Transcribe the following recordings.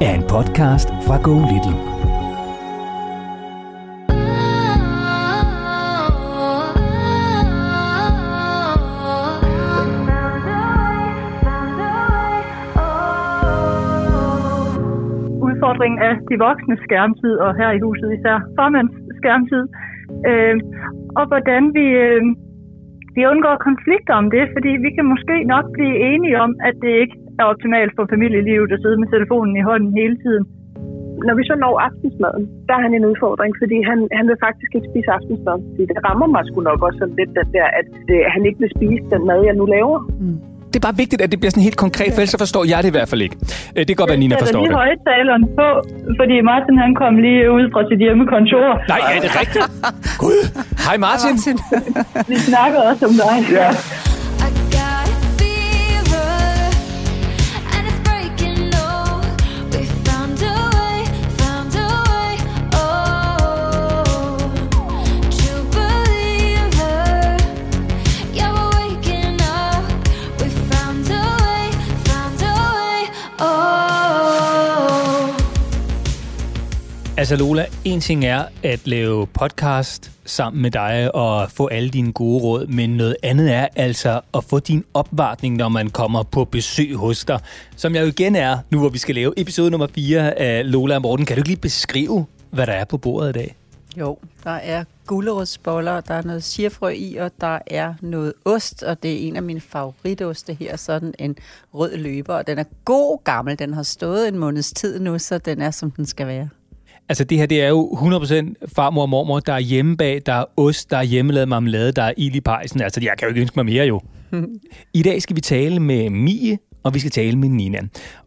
er en podcast fra Go Little. udfordringen af de voksne skærmtid, og her i huset især formands skærmtid, øh, og hvordan vi, øh, vi undgår konflikter om det, fordi vi kan måske nok blive enige om, at det ikke er optimalt for familielivet at sidde med telefonen i hånden hele tiden. Når vi så når aftensmaden, der er han en udfordring, fordi han, han vil faktisk ikke spise aftensmad. Det rammer mig sgu nok også sådan lidt, den der, at øh, han ikke vil spise den mad, jeg nu laver. Mm det er bare vigtigt, at det bliver sådan helt konkret, for ellers så forstår jeg det i hvert fald ikke. Øh, det kan godt være, Nina forstår det. Jeg lige højtaleren på, fordi Martin han kom lige ud fra sit hjemmekontor. Nej, er det rigtigt? Gud. Hej Martin. Martin. Vi snakker også om dig. Ja. Altså Lola, en ting er at lave podcast sammen med dig og få alle dine gode råd, men noget andet er altså at få din opvartning, når man kommer på besøg hos dig. Som jeg jo igen er, nu hvor vi skal lave episode nummer 4 af Lola og Morten. Kan du ikke lige beskrive, hvad der er på bordet i dag? Jo, der er gulerodsboller, der er noget sirfrø i, og der er noget ost, og det er en af mine favoritoste her, sådan en rød løber, og den er god gammel. Den har stået en måneds tid nu, så den er, som den skal være. Altså det her, det er jo 100% farmor og mormor, der er hjemme bag, der er ost, der er hjemmelavet marmelade, der er ild i pejsen. Altså jeg kan jo ikke ønske mig mere jo. I dag skal vi tale med Mie, og vi skal tale med Nina.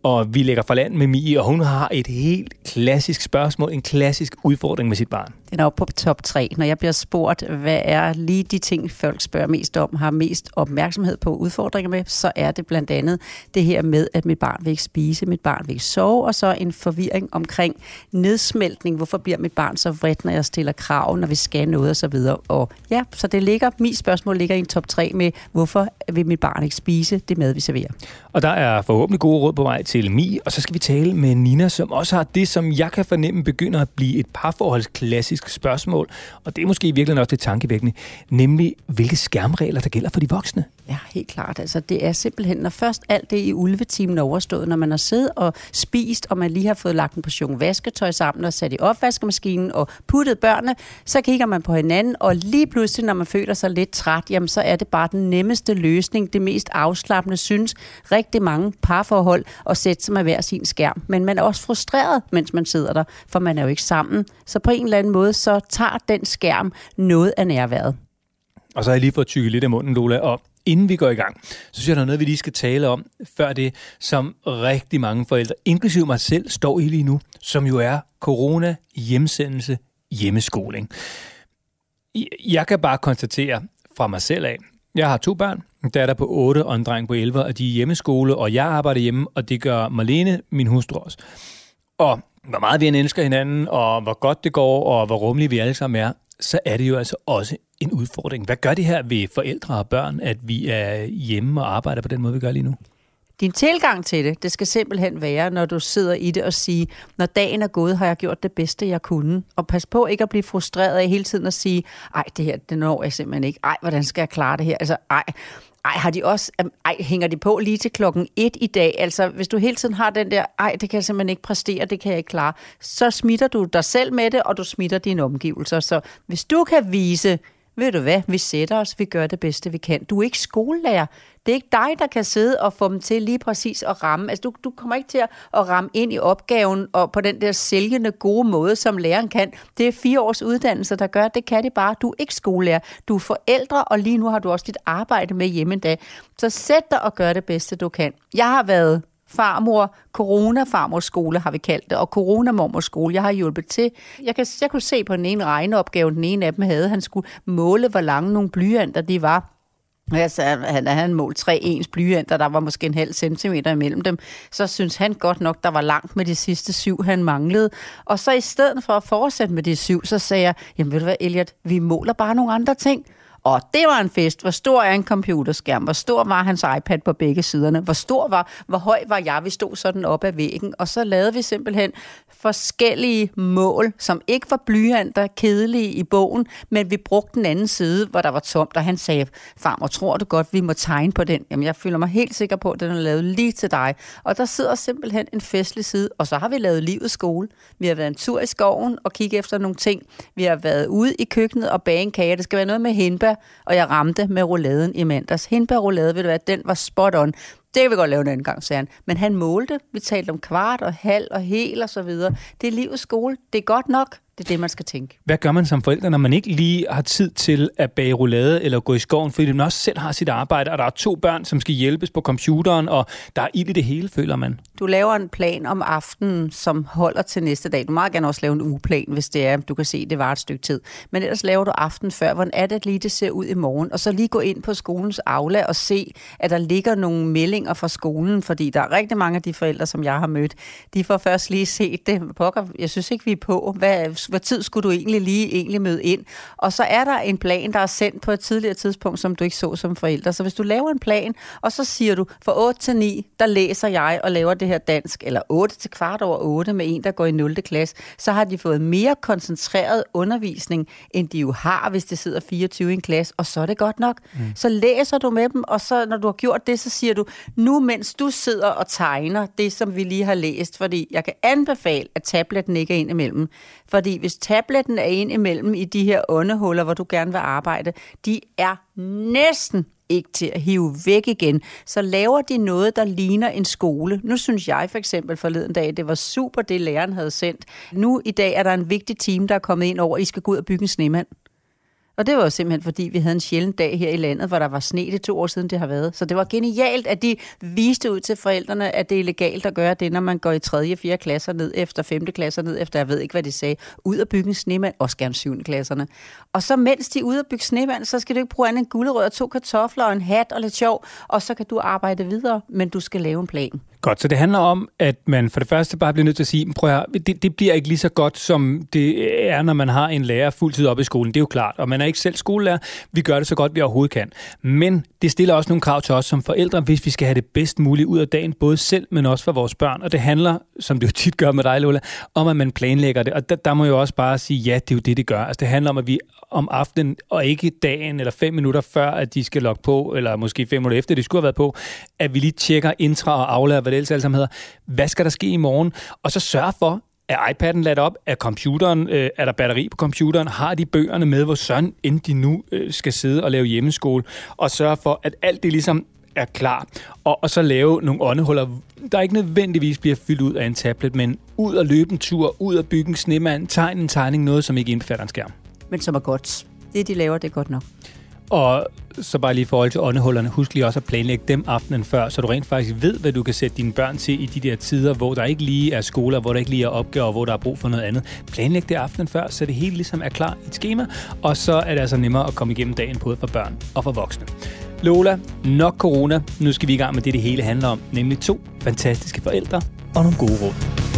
Og vi lægger for land med Mie, og hun har et helt klassisk spørgsmål, en klassisk udfordring med sit barn. Den er oppe på top 3. Når jeg bliver spurgt, hvad er lige de ting, folk spørger mest om, har mest opmærksomhed på udfordringer med, så er det blandt andet det her med, at mit barn vil ikke spise, mit barn vil ikke sove, og så en forvirring omkring nedsmeltning. Hvorfor bliver mit barn så vredt, når jeg stiller krav, når vi skal noget osv. Og, og ja, så det ligger, mit spørgsmål ligger i en top 3 med, hvorfor vil mit barn ikke spise det mad, vi serverer. Og der er forhåbentlig gode råd på vej til Mi, og så skal vi tale med Nina, som også har det, som jeg kan fornemme begynder at blive et parforholdsklassisk spørgsmål, og det er måske virkelig også det tankevækkende, nemlig hvilke skærmregler, der gælder for de voksne. Ja, helt klart. Altså, det er simpelthen, når først alt det i ulvetimen er overstået, når man har siddet og spist, og man lige har fået lagt en portion vasketøj sammen og sat i opvaskemaskinen og puttet børnene, så kigger man på hinanden, og lige pludselig, når man føler sig lidt træt, jamen, så er det bare den nemmeste løsning, det mest afslappende, synes rigtig mange parforhold at sætte sig med hver sin skærm. Men man er også frustreret, mens man sidder der, for man er jo ikke sammen. Så på en eller anden måde, så tager den skærm noget af nærværet. Og så har jeg lige fået tykket lidt af munden, Lola, og inden vi går i gang, så synes jeg, der er noget, vi lige skal tale om, før det, som rigtig mange forældre, inklusive mig selv, står i lige nu, som jo er corona, hjemsendelse, hjemmeskoling. Jeg kan bare konstatere fra mig selv af, jeg har to børn, en datter på 8 og en dreng på 11, og de er hjemmeskole, og jeg arbejder hjemme, og det gør Marlene, min hustru også. Og hvor meget vi end elsker hinanden, og hvor godt det går, og hvor rummelige vi alle sammen er, så er det jo altså også en udfordring. Hvad gør det her ved forældre og børn, at vi er hjemme og arbejder på den måde, vi gør lige nu? Din tilgang til det, det skal simpelthen være, når du sidder i det og siger, når dagen er gået, har jeg gjort det bedste, jeg kunne. Og pas på ikke at blive frustreret af hele tiden at sige, ej, det her, det når jeg simpelthen ikke. Ej, hvordan skal jeg klare det her? Altså, ej, ej, har de også, ej, hænger de på lige til klokken et i dag? Altså, hvis du hele tiden har den der, ej, det kan jeg simpelthen ikke præstere, det kan jeg ikke klare, så smitter du dig selv med det, og du smitter dine omgivelser. Så hvis du kan vise, ved du hvad, vi sætter os, vi gør det bedste, vi kan. Du er ikke skolelærer. Det er ikke dig, der kan sidde og få dem til lige præcis at ramme. Altså, du, du kommer ikke til at, at ramme ind i opgaven og på den der sælgende gode måde, som læreren kan. Det er fire års uddannelse, der gør, det kan det bare. Du er ikke skolelærer. Du er forældre, og lige nu har du også dit arbejde med hjemme en dag. Så sæt dig og gør det bedste, du kan. Jeg har været farmor, corona-farmorskole har vi kaldt det, og corona-mormorskole. Jeg har hjulpet til. Jeg, kan, jeg kunne se på den ene regneopgave, den ene af dem havde, han skulle måle, hvor lange nogle blyanter de var. Altså, han havde målt tre ens blyanter, der var måske en halv centimeter imellem dem. Så synes han godt nok, der var langt med de sidste syv, han manglede. Og så i stedet for at fortsætte med de syv, så sagde jeg, jamen ved du hvad, Elliot, vi måler bare nogle andre ting. Og det var en fest. Hvor stor er en computerskærm? Hvor stor var hans iPad på begge siderne? Hvor stor var, hvor høj var jeg? Vi stod sådan op ad væggen. Og så lavede vi simpelthen forskellige mål, som ikke var blyanter, kedelige i bogen, men vi brugte den anden side, hvor der var tomt, og han sagde, farmor, tror du godt, vi må tegne på den? Jamen, jeg føler mig helt sikker på, at den er lavet lige til dig. Og der sidder simpelthen en festlig side, og så har vi lavet livets skole. Vi har været en tur i skoven og kigge efter nogle ting. Vi har været ude i køkkenet og bage en kage. Det skal være noget med hindbær, og jeg ramte med rouladen i mandags. Hindbærroulade, ved du hvad, den var spot on. Det kan vi godt lave en anden gang, sagde han. Men han målte. Vi talte om kvart og halv og hel og så videre. Det er livets skole. Det er godt nok. Det er det, man skal tænke. Hvad gør man som forældre, når man ikke lige har tid til at bage roulade eller gå i skoven, fordi man også selv har sit arbejde, og der er to børn, som skal hjælpes på computeren, og der er ild i det hele, føler man? Du laver en plan om aftenen, som holder til næste dag. Du må gerne også lave en ugeplan, hvis det er, du kan se, det var et stykke tid. Men ellers laver du aften før, hvordan er det lige, det ser ud i morgen, og så lige gå ind på skolens aula og se, at der ligger nogle meldinger fra skolen, fordi der er rigtig mange af de forældre, som jeg har mødt, de får først lige set det. Pokker, jeg synes ikke, vi er på. Hvad, hvor tid skulle du egentlig lige egentlig møde ind? Og så er der en plan, der er sendt på et tidligere tidspunkt, som du ikke så som forælder. Så hvis du laver en plan, og så siger du, for 8 til 9, der læser jeg og laver det her dansk, eller 8 til kvart over 8 med en, der går i 0. klasse, så har de fået mere koncentreret undervisning, end de jo har, hvis det sidder 24 i en klasse, og så er det godt nok. Mm. Så læser du med dem, og så når du har gjort det, så siger du, nu mens du sidder og tegner det, som vi lige har læst, fordi jeg kan anbefale, at tabletten ikke er ind imellem. Fordi hvis tabletten er ind imellem i de her åndehuller, hvor du gerne vil arbejde, de er næsten ikke til at hive væk igen, så laver de noget, der ligner en skole. Nu synes jeg for eksempel forleden dag, det var super, det læreren havde sendt. Nu i dag er der en vigtig team, der er kommet ind over, I skal gå ud og bygge en snemand. Og det var jo simpelthen, fordi vi havde en sjældent dag her i landet, hvor der var sne det to år siden, det har været. Så det var genialt, at de viste ud til forældrene, at det er legalt at gøre det, når man går i 3. og 4. klasser ned efter 5. klasser ned efter, jeg ved ikke, hvad de sagde, ud at bygge en snemand, også gerne 7. klasserne. Og så mens de er ude at bygge snemand, så skal du ikke bruge andet en gulerød og to kartofler og en hat og lidt sjov, og så kan du arbejde videre, men du skal lave en plan. Godt, så det handler om, at man for det første bare bliver nødt til at sige, prøv at, det, det bliver ikke lige så godt, som det er, når man har en lærer fuldtid op i skolen. Det er jo klart, og man er ikke selv skolelærer. Vi gør det så godt, vi overhovedet kan. Men det stiller også nogle krav til os som forældre, hvis vi skal have det bedst muligt ud af dagen, både selv, men også for vores børn. Og det handler, som det jo tit gør med dig, Lola, om at man planlægger det. Og der, der må jeg også bare sige, ja, det er jo det, det gør. Altså det handler om, at vi om aftenen, og ikke dagen eller fem minutter før, at de skal logge på, eller måske fem minutter efter, de skulle have været på, at vi lige tjekker intra og aflærer, hvad det ellers alle sammen hedder. Hvad skal der ske i morgen? Og så sørg for, er iPad'en ladt op? Er computeren, øh, er der batteri på computeren? Har de bøgerne med, hvor søn, end de nu øh, skal sidde og lave hjemmeskole? Og sørge for, at alt det ligesom er klar. Og, og så lave nogle åndehuller, der ikke nødvendigvis bliver fyldt ud af en tablet, men ud og løbe en tur, ud og bygge en snemand, tegne en tegning, noget, som ikke indbefatter en skærm. Men som er godt. Det, de laver, det er godt nok. Og så bare lige i forhold til åndehullerne, husk lige også at planlægge dem aftenen før, så du rent faktisk ved, hvad du kan sætte dine børn til i de der tider, hvor der ikke lige er skoler, hvor der ikke lige er opgaver, hvor der er brug for noget andet. Planlæg det aftenen før, så det hele ligesom er klar i et schema, og så er det altså nemmere at komme igennem dagen både for børn og for voksne. Lola, nok corona. Nu skal vi i gang med det, det hele handler om, nemlig to fantastiske forældre og nogle gode råd.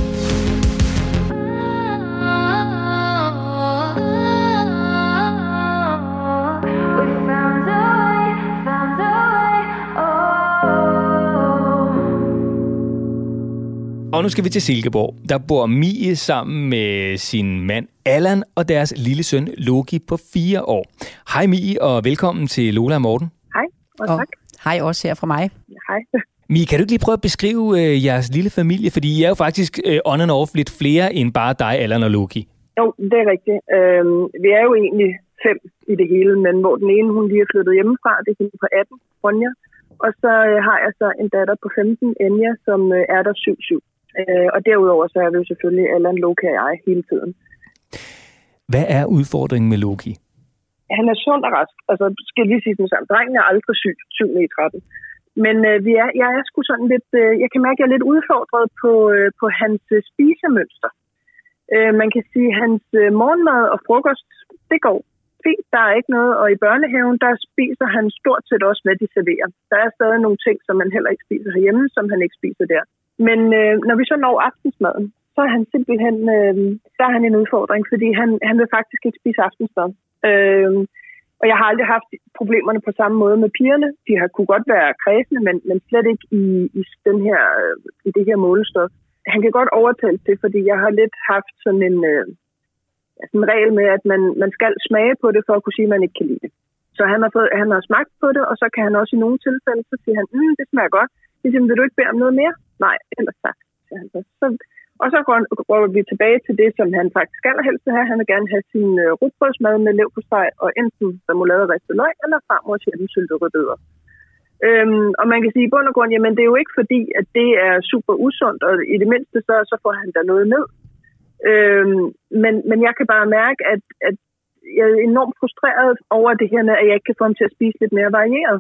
Og nu skal vi til Silkeborg. Der bor Mie sammen med sin mand Allan og deres lille søn Loki på fire år. Hej Mie, og velkommen til Lola og Morten. Hej, og tak. hej også her fra mig. Hej. Mie, kan du ikke lige prøve at beskrive øh, jeres lille familie? Fordi I er jo faktisk øh, on and off lidt flere end bare dig, Allan og Loki. Jo, det er rigtigt. Øhm, vi er jo egentlig fem i det hele, men hvor den ene hun lige er flyttet hjemmefra, det er hende på 18, Ronja. Og så øh, har jeg så en datter på 15, Enya, som øh, er der 7-7. Øh, og derudover så er vi jo selvfølgelig Allan, Loki og jeg hele tiden. Hvad er udfordringen med Loki? Han er sund og rask. Altså, skal jeg lige sige det samme. Drengen er aldrig syg, 7 i 13. Men øh, vi er, jeg er sgu sådan lidt, øh, jeg kan mærke, at jeg er lidt udfordret på, øh, på hans øh, spisemønster. Øh, man kan sige, at hans øh, morgenmad og frokost, det går fint. Der er ikke noget. Og i børnehaven, der spiser han stort set også, hvad de serverer. Der er stadig nogle ting, som man heller ikke spiser herhjemme, som han ikke spiser der. Men øh, når vi så når aftensmaden, så er han simpelthen, øh, der er han en udfordring, fordi han, han vil faktisk ikke spise aftensmad. Øh, og jeg har aldrig haft problemerne på samme måde med pigerne. De har kunne godt være kredsende, men, men slet ikke i, i, den her, øh, i det her målestof. Han kan godt overtale det, fordi jeg har lidt haft sådan en, øh, sådan en regel med, at man, man skal smage på det, for at kunne sige, at man ikke kan lide det. Så han har, fået, han har smagt på det, og så kan han også i nogle tilfælde, så siger han, mm, det smager godt. Så siger vil du ikke bede om noget mere? Nej, ellers tak, siger han så. så og så går, går vi tilbage til det, som han faktisk allerhelst vil have. Han vil gerne have sin øh, rugbrødsmad med leverpostej og enten remoulade og ristet løg, eller farmors hjemmesyltede rødbeder. Øhm, og man kan sige i bund og grund, jamen det er jo ikke fordi, at det er super usundt, og i det mindste så, så får han der noget ned. Øhm, men, men jeg kan bare mærke, at, at jeg er enormt frustreret over det her med, at jeg ikke kan få ham til at spise lidt mere varieret.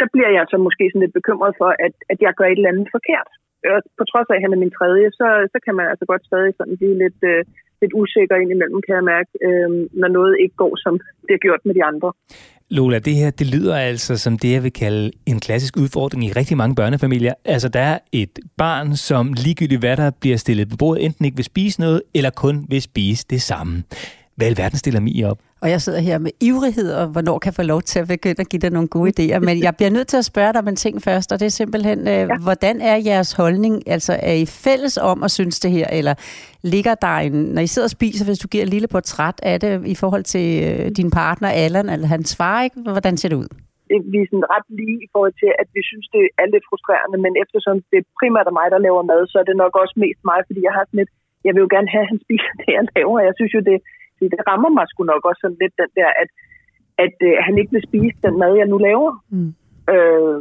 Der bliver jeg så måske sådan lidt bekymret for, at, at jeg gør et eller andet forkert. Og på trods af, at han er min tredje, så, så kan man altså godt stadig sådan blive lidt, øh, lidt usikker indimellem, kan jeg mærke, øh, når noget ikke går, som det er gjort med de andre. Lola, det her, det lyder altså som det, jeg vil kalde en klassisk udfordring i rigtig mange børnefamilier. Altså, der er et barn, som ligegyldigt hvad der bliver stillet på bordet, enten ikke vil spise noget, eller kun vil spise det samme. Hvad i alverden stiller mig op? Og jeg sidder her med ivrighed, og hvornår kan jeg få lov til at begynde at give dig nogle gode idéer. Men jeg bliver nødt til at spørge dig om en ting først, og det er simpelthen, øh, ja. hvordan er jeres holdning? Altså, er I fælles om at synes det her, eller ligger der en, når I sidder og spiser, hvis du giver et lille portræt af det i forhold til øh, din partner Allan, eller hans far, ikke? hvordan ser det ud? vi er sådan ret lige i forhold til, at vi synes, det er lidt frustrerende, men eftersom det primært er mig, der laver mad, så er det nok også mest mig, fordi jeg har sådan lidt, jeg vil jo gerne have, at han spiser det, jeg laver. Jeg synes jo, det, det rammer mig sgu nok også sådan lidt den der, at, at øh, han ikke vil spise den mad, jeg nu laver. Mm. Øh,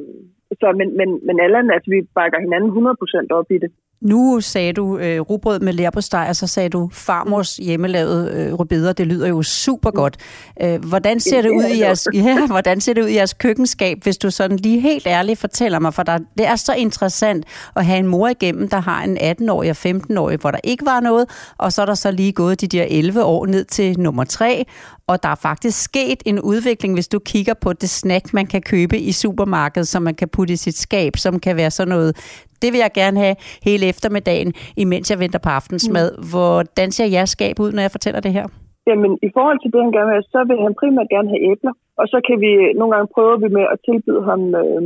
så, men, men, men Allan, altså vi bakker hinanden 100% op i det. Nu sagde du øh, rugbrød med lærbosteg, og så sagde du farmors hjemmelavede øh, rødbeder. Det lyder jo super godt. Øh, hvordan, ser det ud i jeres, ja, hvordan ser det ud i jeres køkkenskab, hvis du sådan lige helt ærligt fortæller mig? For der, det er så interessant at have en mor igennem, der har en 18-årig og 15-årig, hvor der ikke var noget, og så er der så lige gået de der 11 år ned til nummer 3, og der er faktisk sket en udvikling, hvis du kigger på det snack, man kan købe i supermarkedet, som man kan putte i sit skab, som kan være sådan noget det vil jeg gerne have hele eftermiddagen, imens jeg venter på aftensmad. Mm. Hvordan ser jeres skab ud, når jeg fortæller det her? Jamen, i forhold til det, han gerne vil have, så vil han primært gerne have æbler. Og så kan vi, nogle gange prøve vi med at tilbyde ham øh,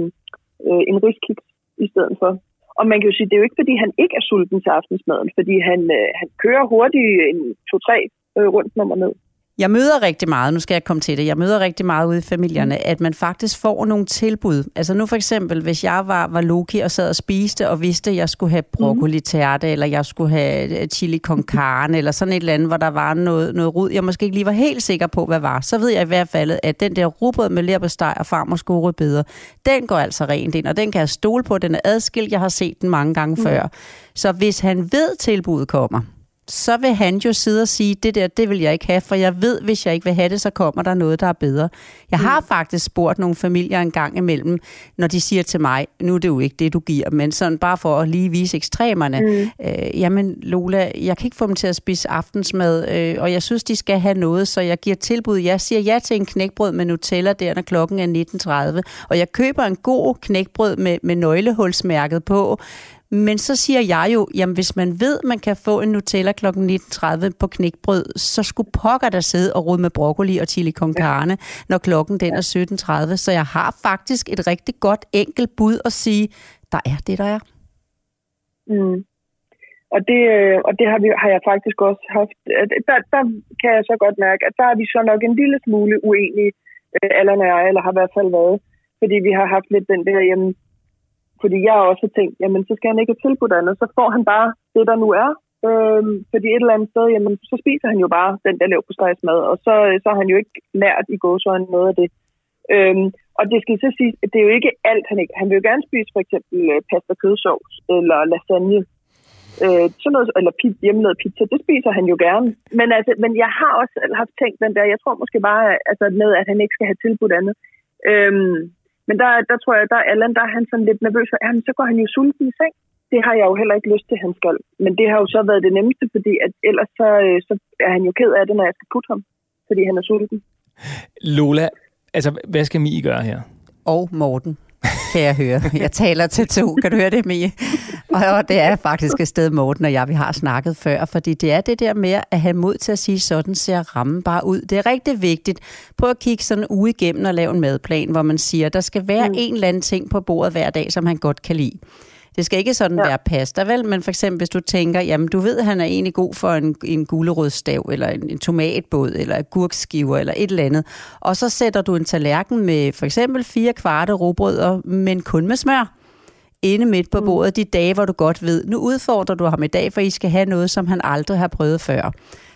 øh, en riskiks i stedet for. Og man kan jo sige, det er jo ikke, fordi han ikke er sulten til aftensmaden, fordi han, øh, han kører hurtigt en to-tre øh, rundt nummer ned. Jeg møder rigtig meget, nu skal jeg komme til det, jeg møder rigtig meget ude i familierne, mm. at man faktisk får nogle tilbud. Altså nu for eksempel, hvis jeg var, var Loki og sad og spiste og vidste, at jeg skulle have broccoli tærte, eller jeg skulle have øh, chili con carne, eller sådan et eller andet, hvor der var noget, noget rod, jeg måske ikke lige var helt sikker på, hvad var, så ved jeg i hvert fald, at den der rugbrød med leverpostej og farmors gode bedre, den går altså rent ind, og den kan jeg stole på, den er adskilt, jeg har set den mange gange mm. før. Så hvis han ved, tilbuddet kommer, så vil han jo sidde og sige, det der, det vil jeg ikke have, for jeg ved, hvis jeg ikke vil have det, så kommer der noget, der er bedre. Jeg har mm. faktisk spurgt nogle familier en gang imellem, når de siger til mig, nu er det jo ikke det, du giver, men sådan bare for at lige vise ekstremerne. Mm. Øh, jamen Lola, jeg kan ikke få dem til at spise aftensmad, øh, og jeg synes, de skal have noget, så jeg giver tilbud. Jeg siger ja til en knækbrød med Nutella der, når klokken er 19.30, og jeg køber en god knækbrød med, med nøglehulsmærket på, men så siger jeg jo, jamen hvis man ved, man kan få en Nutella kl. 19.30 på knækbrød, så skulle pokker der sidde og rode med broccoli og chili con carne, når klokken den er 17.30. Så jeg har faktisk et rigtig godt enkelt bud at sige, der er det, der er. Mm. Og det, øh, og det har, vi, har jeg faktisk også haft. Der, der kan jeg så godt mærke, at der er vi så nok en lille smule uenige, øh, Allan og jeg, eller har i hvert fald været. Fordi vi har haft lidt den der, jamen, fordi jeg har også tænkt, jamen så skal han ikke have tilbudt andet, så får han bare det, der nu er. Øhm, fordi et eller andet sted, jamen så spiser han jo bare den der lav på mad, og så, øh, så har han jo ikke lært i gåsøjne noget af det. Øhm, og det skal så sige, at det er jo ikke alt, han ikke... Han vil jo gerne spise for eksempel øh, pasta kødsovs eller lasagne. Øh, sådan noget, eller pizza, hjemmelavet pizza, det spiser han jo gerne. Men, altså, men jeg har også haft tænkt den der, jeg tror måske bare, altså med, at han ikke skal have tilbudt andet. Øhm, men der, der tror jeg, der er Allan, der er han sådan lidt nervøs, for, jamen, så går han jo sulten i seng. Det har jeg jo heller ikke lyst til, at han skal. Men det har jo så været det nemmeste, fordi at ellers så, øh, så er han jo ked af det, når jeg skal putte ham. Fordi han er sulten. Lola, altså hvad skal Mie gøre her? Og Morten kan jeg høre. Jeg taler til to. Kan du høre det, Mie? Og det er faktisk et sted, Morten og jeg, vi har snakket før, fordi det er det der med at have mod til at sige, sådan ser rammen bare ud. Det er rigtig vigtigt. Prøv at kigge sådan uge igennem og lave en madplan, hvor man siger, der skal være mm. en eller anden ting på bordet hver dag, som han godt kan lide. Det skal ikke sådan ja. være pasta, vel? Men for eksempel, hvis du tænker, jamen du ved, han er egentlig god for en, en gulerødstav, eller en, en tomatbåd, eller gurkskiver, eller et eller andet. Og så sætter du en tallerken med for eksempel fire kvarte robrødder, men kun med smør inde midt på mm. bordet de dage, hvor du godt ved, nu udfordrer du ham i dag, for I skal have noget, som han aldrig har prøvet før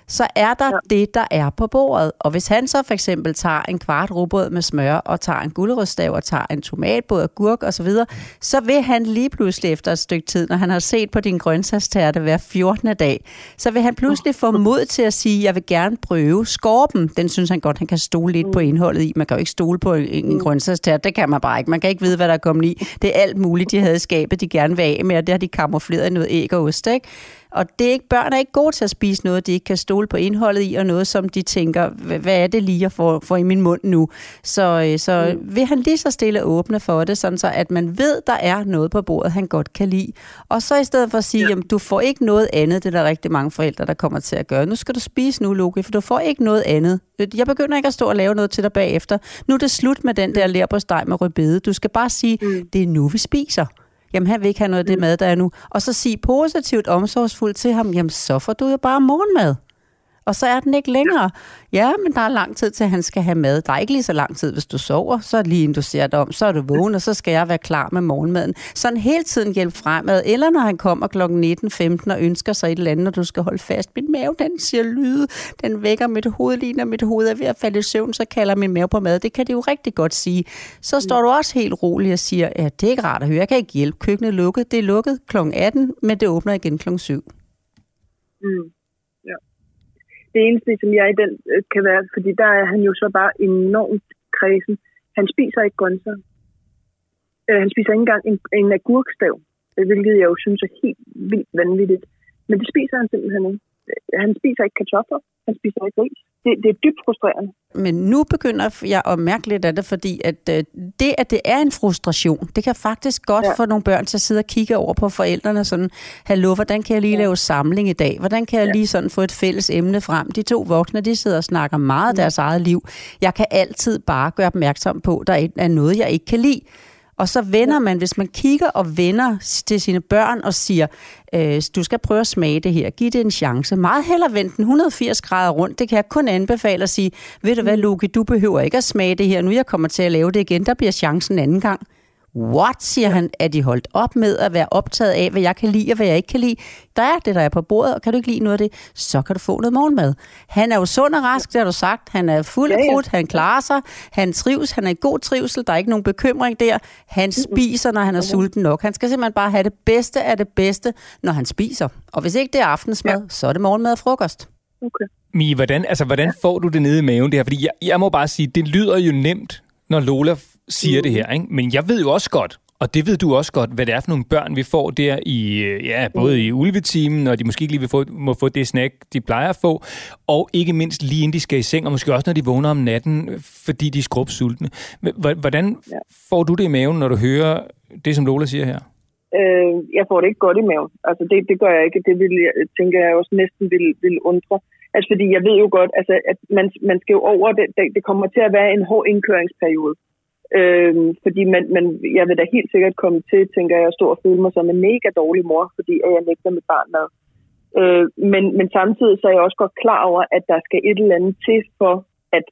så er der ja. det, der er på bordet. Og hvis han så for eksempel tager en kvart rugbrød med smør, og tager en gulerødstav, og tager en tomatbåd og gurk osv., så, videre, så vil han lige pludselig efter et stykke tid, når han har set på din grøntsagstærte hver 14. dag, så vil han pludselig få mod til at sige, jeg vil gerne prøve skorpen. Den synes han godt, han kan stole lidt mm. på indholdet i. Man kan jo ikke stole på en, en mm. grøntsagstærte, det kan man bare ikke. Man kan ikke vide, hvad der er kommet i. Det er alt muligt, de havde skabet, de gerne vil af med, og det har de kamufleret i noget æg og ost, ikke? Og det er ikke, børn er ikke gode til at spise noget, de ikke kan stole på indholdet i, og noget, som de tænker, hvad er det lige, jeg får, får i min mund nu? Så, øh, så mm. vil han lige så stille åbne for det, sådan så at man ved, der er noget på bordet, han godt kan lide. Og så i stedet for at sige, ja. jamen, du får ikke noget andet, det er der rigtig mange forældre, der kommer til at gøre. Nu skal du spise nu, Loke, for du får ikke noget andet. Jeg begynder ikke at stå og lave noget til dig bagefter. Nu er det slut med den der lærpåsteg med rødbede. Du skal bare sige, mm. det er nu, vi spiser jamen han vil ikke have noget af det mm. mad, der er nu. Og så sige positivt omsorgsfuldt til ham, jamen så får du jo bare morgenmad og så er den ikke længere. Ja, men der er lang tid til, at han skal have mad. Der er ikke lige så lang tid, hvis du sover. Så er lige inden du ser dig om, så er du vågen, og så skal jeg være klar med morgenmaden. Sådan hele tiden hjælp fremad. Eller når han kommer kl. 19.15 og ønsker sig et eller andet, og du skal holde fast. Min mave, den siger lyde. Den vækker mit hoved, lige når mit hoved er ved at falde i søvn, så kalder min mave på mad. Det kan det jo rigtig godt sige. Så står du også helt rolig og siger, ja, det er ikke rart at høre. Jeg kan ikke hjælpe. Køkkenet er lukket. Det er lukket kl. 18, men det åbner igen kl. 7. Mm det eneste, som jeg i den øh, kan være, fordi der er han jo så bare enormt kredsen. Han spiser ikke grøntsager. Øh, han spiser ikke engang en, en agurkstav, øh, hvilket jeg jo synes er helt vildt vanvittigt. Men det spiser han simpelthen ikke. Øh, han spiser ikke kartofler, han spiser ikke ris. Det, det er dybt frustrerende. Men nu begynder jeg at mærke lidt af det, fordi at øh, det, at det er en frustration, det kan faktisk godt ja. få nogle børn til at sidde og kigge over på forældrene sådan, hallo, hvordan kan jeg lige ja. lave samling i dag? Hvordan kan jeg ja. lige sådan få et fælles emne frem? De to voksne, de sidder og snakker meget af deres eget liv. Jeg kan altid bare gøre opmærksom på, at der er noget, jeg ikke kan lide. Og så vender man, hvis man kigger og vender til sine børn og siger, øh, du skal prøve at smage det her, giv det en chance. Meget hellere vende den 180 grader rundt. Det kan jeg kun anbefale at sige, ved du hvad, Loki, du behøver ikke at smage det her. Nu jeg kommer til at lave det igen, der bliver chancen anden gang. What, siger han, er de holdt op med at være optaget af, hvad jeg kan lide og hvad jeg ikke kan lide? Der er det, der er på bordet, og kan du ikke lide noget af det, så kan du få noget morgenmad. Han er jo sund og rask, det har du sagt. Han er fuld af krudt, han klarer sig, han trives, han er i god trivsel, der er ikke nogen bekymring der. Han spiser, når han er sulten nok. Han skal simpelthen bare have det bedste af det bedste, når han spiser. Og hvis ikke det er aftensmad, ja. så er det morgenmad og frokost. Okay. Mi, hvordan, altså, hvordan får du det nede i maven det her? Fordi jeg, jeg må bare sige, det lyder jo nemt, når Lola siger mm. det her. Ikke? Men jeg ved jo også godt, og det ved du også godt, hvad det er for nogle børn, vi får der i, øh, ja, både mm. i ulvetimen, og de måske ikke lige vil få, må få det snack, de plejer at få, og ikke mindst lige inden de skal i seng, og måske også når de vågner om natten, fordi de er skrubsultne. Hvordan får du det i maven, når du hører det, som Lola siger her? Øh, jeg får det ikke godt i maven. Altså, det, det gør jeg ikke. Det vil jeg, tænker jeg også næsten vil, vil undre. Altså, fordi jeg ved jo godt, altså, at man, man skal jo over det, det kommer til at være en hård indkøringsperiode. Øhm, fordi man, man, jeg vil da helt sikkert komme til, tænker jeg, at stå og føle mig som en mega dårlig mor, fordi jeg nægter mit barn mad. Øh, men, men samtidig så er jeg også godt klar over, at der skal et eller andet til for at,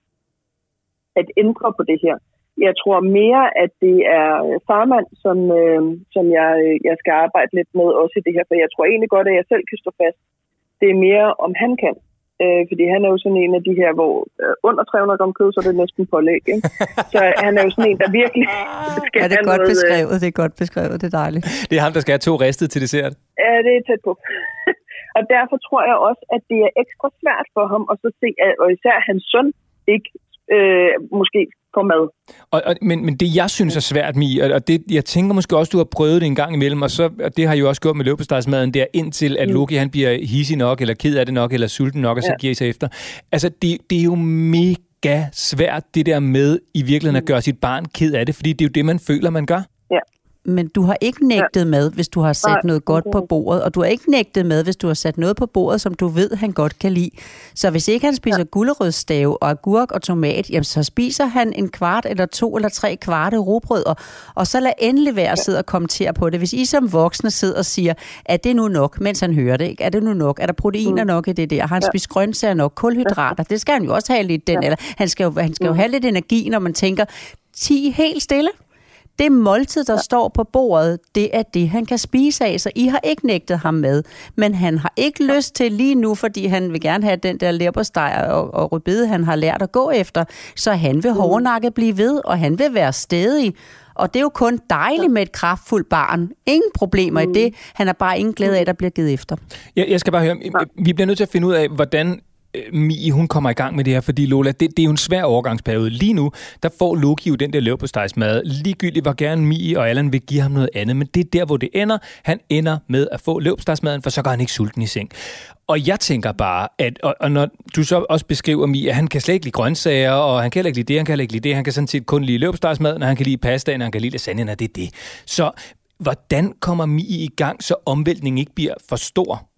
at ændre på det her. Jeg tror mere, at det er farmand, som, øh, som jeg, jeg skal arbejde lidt med også i det her, for jeg tror egentlig godt, at jeg selv kan stå fast. Det er mere, om han kan. Øh, fordi han er jo sådan en af de her, hvor øh, under 300 gram kød, så er det næsten pålæg. Ikke? Så han er jo sådan en, der virkelig skal Ja, det er godt noget, øh, beskrevet, det er godt beskrevet, det er dejligt. Det er ham, der skal have to ristet til dessert. Ja, det er tæt på. og derfor tror jeg også, at det er ekstra svært for ham at så se, at, og især hans søn ikke øh, måske får mad. Og, og, men, men det, jeg synes er svært, Mi, og, og det, jeg tænker måske også, du har prøvet det en gang imellem, og, så, og det har I jo også gjort med løbestegsmaden, det er indtil, at Loki han bliver hissig nok, eller ked af det nok, eller sulten nok, og så Ja. giver I sig efter. Altså, det, det er jo mega svært, det der med i virkeligheden at gøre sit barn ked af det, fordi det er jo det, man føler, man gør. Men du har ikke nægtet ja. mad, hvis du har sat Nej, noget godt på bordet, og du har ikke nægtet mad, hvis du har sat noget på bordet, som du ved, han godt kan lide. Så hvis ikke han spiser ja. gulerødsstave og agurk og tomat, jamen så spiser han en kvart eller to eller tre kvarte rugbrød, og, og så lad endelig være at sidde og kommentere på det. Hvis I som voksne sidder og siger, er det nu nok, mens han hører det, ikke? er det nu nok, er der proteiner Mm. nok i det der, har han ja. spist grøntsager nok, kulhydrater, det skal han jo også have lidt, den, eller han skal jo, han skal jo Mm. have lidt energi, når man tænker, 10 helt stille, det måltid, der ja. står på bordet, det er det, han kan spise af. Så I har ikke nægtet ham mad. Men han har ikke ja. lyst til lige nu, fordi han vil gerne have den der læbersteg og, og rødbede, han har lært at gå efter. Så han vil hårdnakke blive ved, og han vil være stedig. Og det er jo kun dejligt med et kraftfuldt barn. Ingen problemer i det. Han har bare ingen glæde af, at der bliver givet efter. Jeg, jeg skal bare høre, vi bliver nødt til at finde ud af, hvordan Øh, Mie, hun kommer i gang med det her, fordi Lola, det, det er jo en svær overgangsperiode. Lige nu, der får Loki jo den der leverpostejsmad. Ligegyldigt, hvor gerne Mie og Allan vil give ham noget andet, men det er der, hvor det ender. Han ender med at få leverpostejsmaden, for så går han ikke sulten i seng. Og jeg tænker bare, at og, og når du så også beskriver Mie, at han kan slet ikke lide grøntsager, og han kan heller ikke lide det, han kan heller ikke lide det, han kan sådan set kun lide leverpostejsmaden, og han kan lide pastaen, og han kan lide lasagnen, og det er det. Så hvordan kommer Mie i gang, så omvæltningen ikke bliver for stor?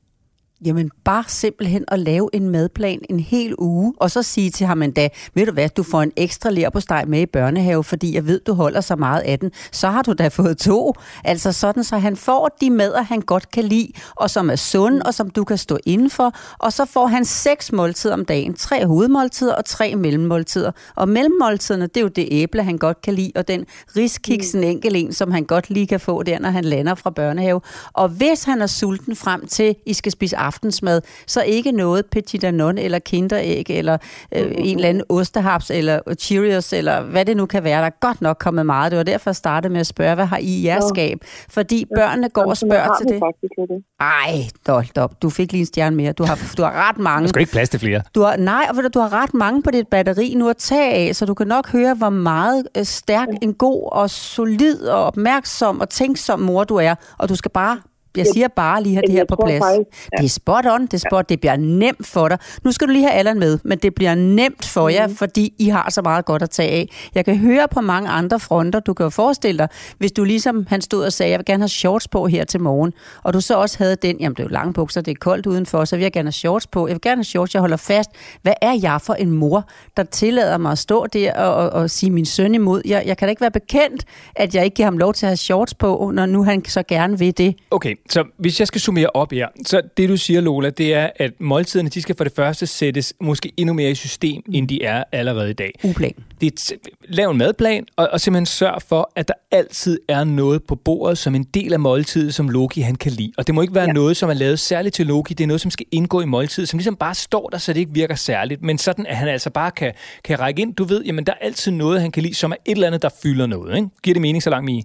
Jamen bare simpelthen at lave en madplan en hel uge, og så sige til ham endda, ved du hvad, du får en ekstra ler med i børnehave, fordi jeg ved, du holder så meget af den. Så har du da fået to. Altså sådan, så han får de mader, han godt kan lide, og som er sunde, og som du kan stå indenfor. Og så får han seks måltider om dagen. Tre hovedmåltider og tre mellemmåltider. Og mellemmåltiderne, det er jo det æble, han godt kan lide, og den riskiks, en enkelt en, som han godt lige kan få der, når han lander fra børnehave. Og hvis han er sulten frem til, I skal spise aftensmad, så ikke noget Petit Danone eller Kinderæg eller øh, en eller anden ostehaps eller Cheerios eller hvad det nu kan være. Der er godt nok kommet meget. Det var derfor, jeg startede med at spørge, hvad har I i jeres skab? Fordi børnene går og spørger til det. Det. Ej, hold op. Du fik lige en stjerne mere. Du har, du har ret Der mange. skal ikke plads til flere. Du har, nej, og ved du, du har ret mange på dit batteri nu at tage af, så du kan nok høre, hvor meget øh, stærk, en god og solid og opmærksom og tænksom mor du er. Og du skal bare, jeg siger bare lige have det her på plads. faktisk- Det er spot on, det er spot, det bliver nemt for dig. Nu skal du lige have Allan med, men det bliver nemt for jer, fordi I har så meget godt at tage af. Jeg kan høre på mange andre fronter, du kan jo forestille dig, hvis du ligesom, han stod og sagde, jeg vil gerne have shorts på her til morgen, og du så også havde den, jamen det er jo lange bukser, det er koldt udenfor, så vil jeg gerne have shorts på. Jeg vil gerne have shorts, jeg holder fast. Hvad er jeg for en mor, der tillader mig at stå der og, og, og sige min søn imod? Jeg, jeg kan da ikke være bekendt, at jeg ikke giver ham lov til at have shorts på, når nu han så gerne vil det. Okay, så hvis jeg skal summere op her, så det du siger, Lola, det er, at måltiderne, de skal for det første sættes måske endnu mere i system, end de er allerede i dag. Uplan. Det er lav en madplan, og, og simpelthen sørg for, at der altid er noget på bordet som en del af måltidet, som Loki han kan lide. Og det må ikke være ja. Noget, som er lavet særligt til Loki. Det er noget, som skal indgå i måltidet, som ligesom bare står der, så det ikke virker særligt. Men sådan, at han altså bare kan, kan række ind. Du ved, jamen der er altid noget, han kan lide, som er et eller andet, der fylder noget. Ikke? Giver det mening så langt, Mie?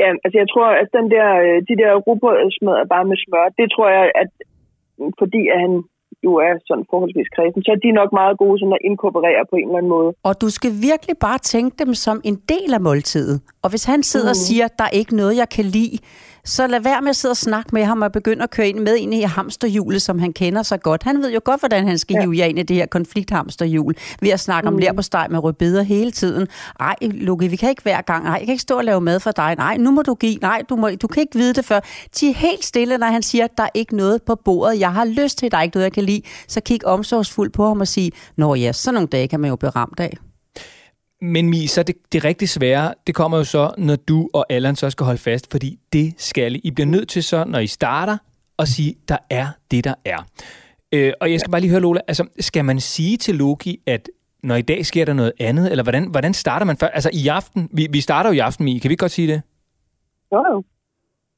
Ja, altså jeg tror, at den der, øh, de der rugbrødsmadder bare med smør, det tror jeg, at fordi at han jo er sådan forholdsvis kredsen, så er de nok meget gode sådan at inkorporere på en eller anden måde. Og du skal virkelig bare tænke dem som en del af måltidet. Og hvis han sidder mm. og siger, der er ikke noget, jeg kan lide, så lad være med at sidde og snakke med ham og begynde at køre ind med ind i hamsterhjulet, som han kender så godt. Han ved jo godt, hvordan han skal ja. hive jer ind i det her konflikthamsterhjul, ved at snakke mm. om lær på med rødbeder hele tiden. Ej, Lukke, vi kan ikke hver gang. Nej, jeg kan ikke stå og lave mad for dig. Nej, nu må du give. Nej, du, må, du kan ikke vide det før. Er helt stille, når han siger, der er ikke noget på bordet. Jeg har lyst til, der er ikke noget, jeg kan lide. Så kig omsorgsfuldt på ham og sige, nå ja, sådan nogle dage kan man jo blive ramt af. Men Mi, så det, det rigtig svære, det kommer jo så, når du og Allan så skal holde fast, fordi det skal I. I bliver nødt til så, når I starter, og sige, der er det, der er. Øh, og jeg skal bare lige høre, Lola, altså, skal man sige til Loki, at når i dag sker der noget andet, eller hvordan, hvordan starter man før? Altså i aften, vi, vi starter jo i aften, Mi, kan vi godt sige det? Jo, jo.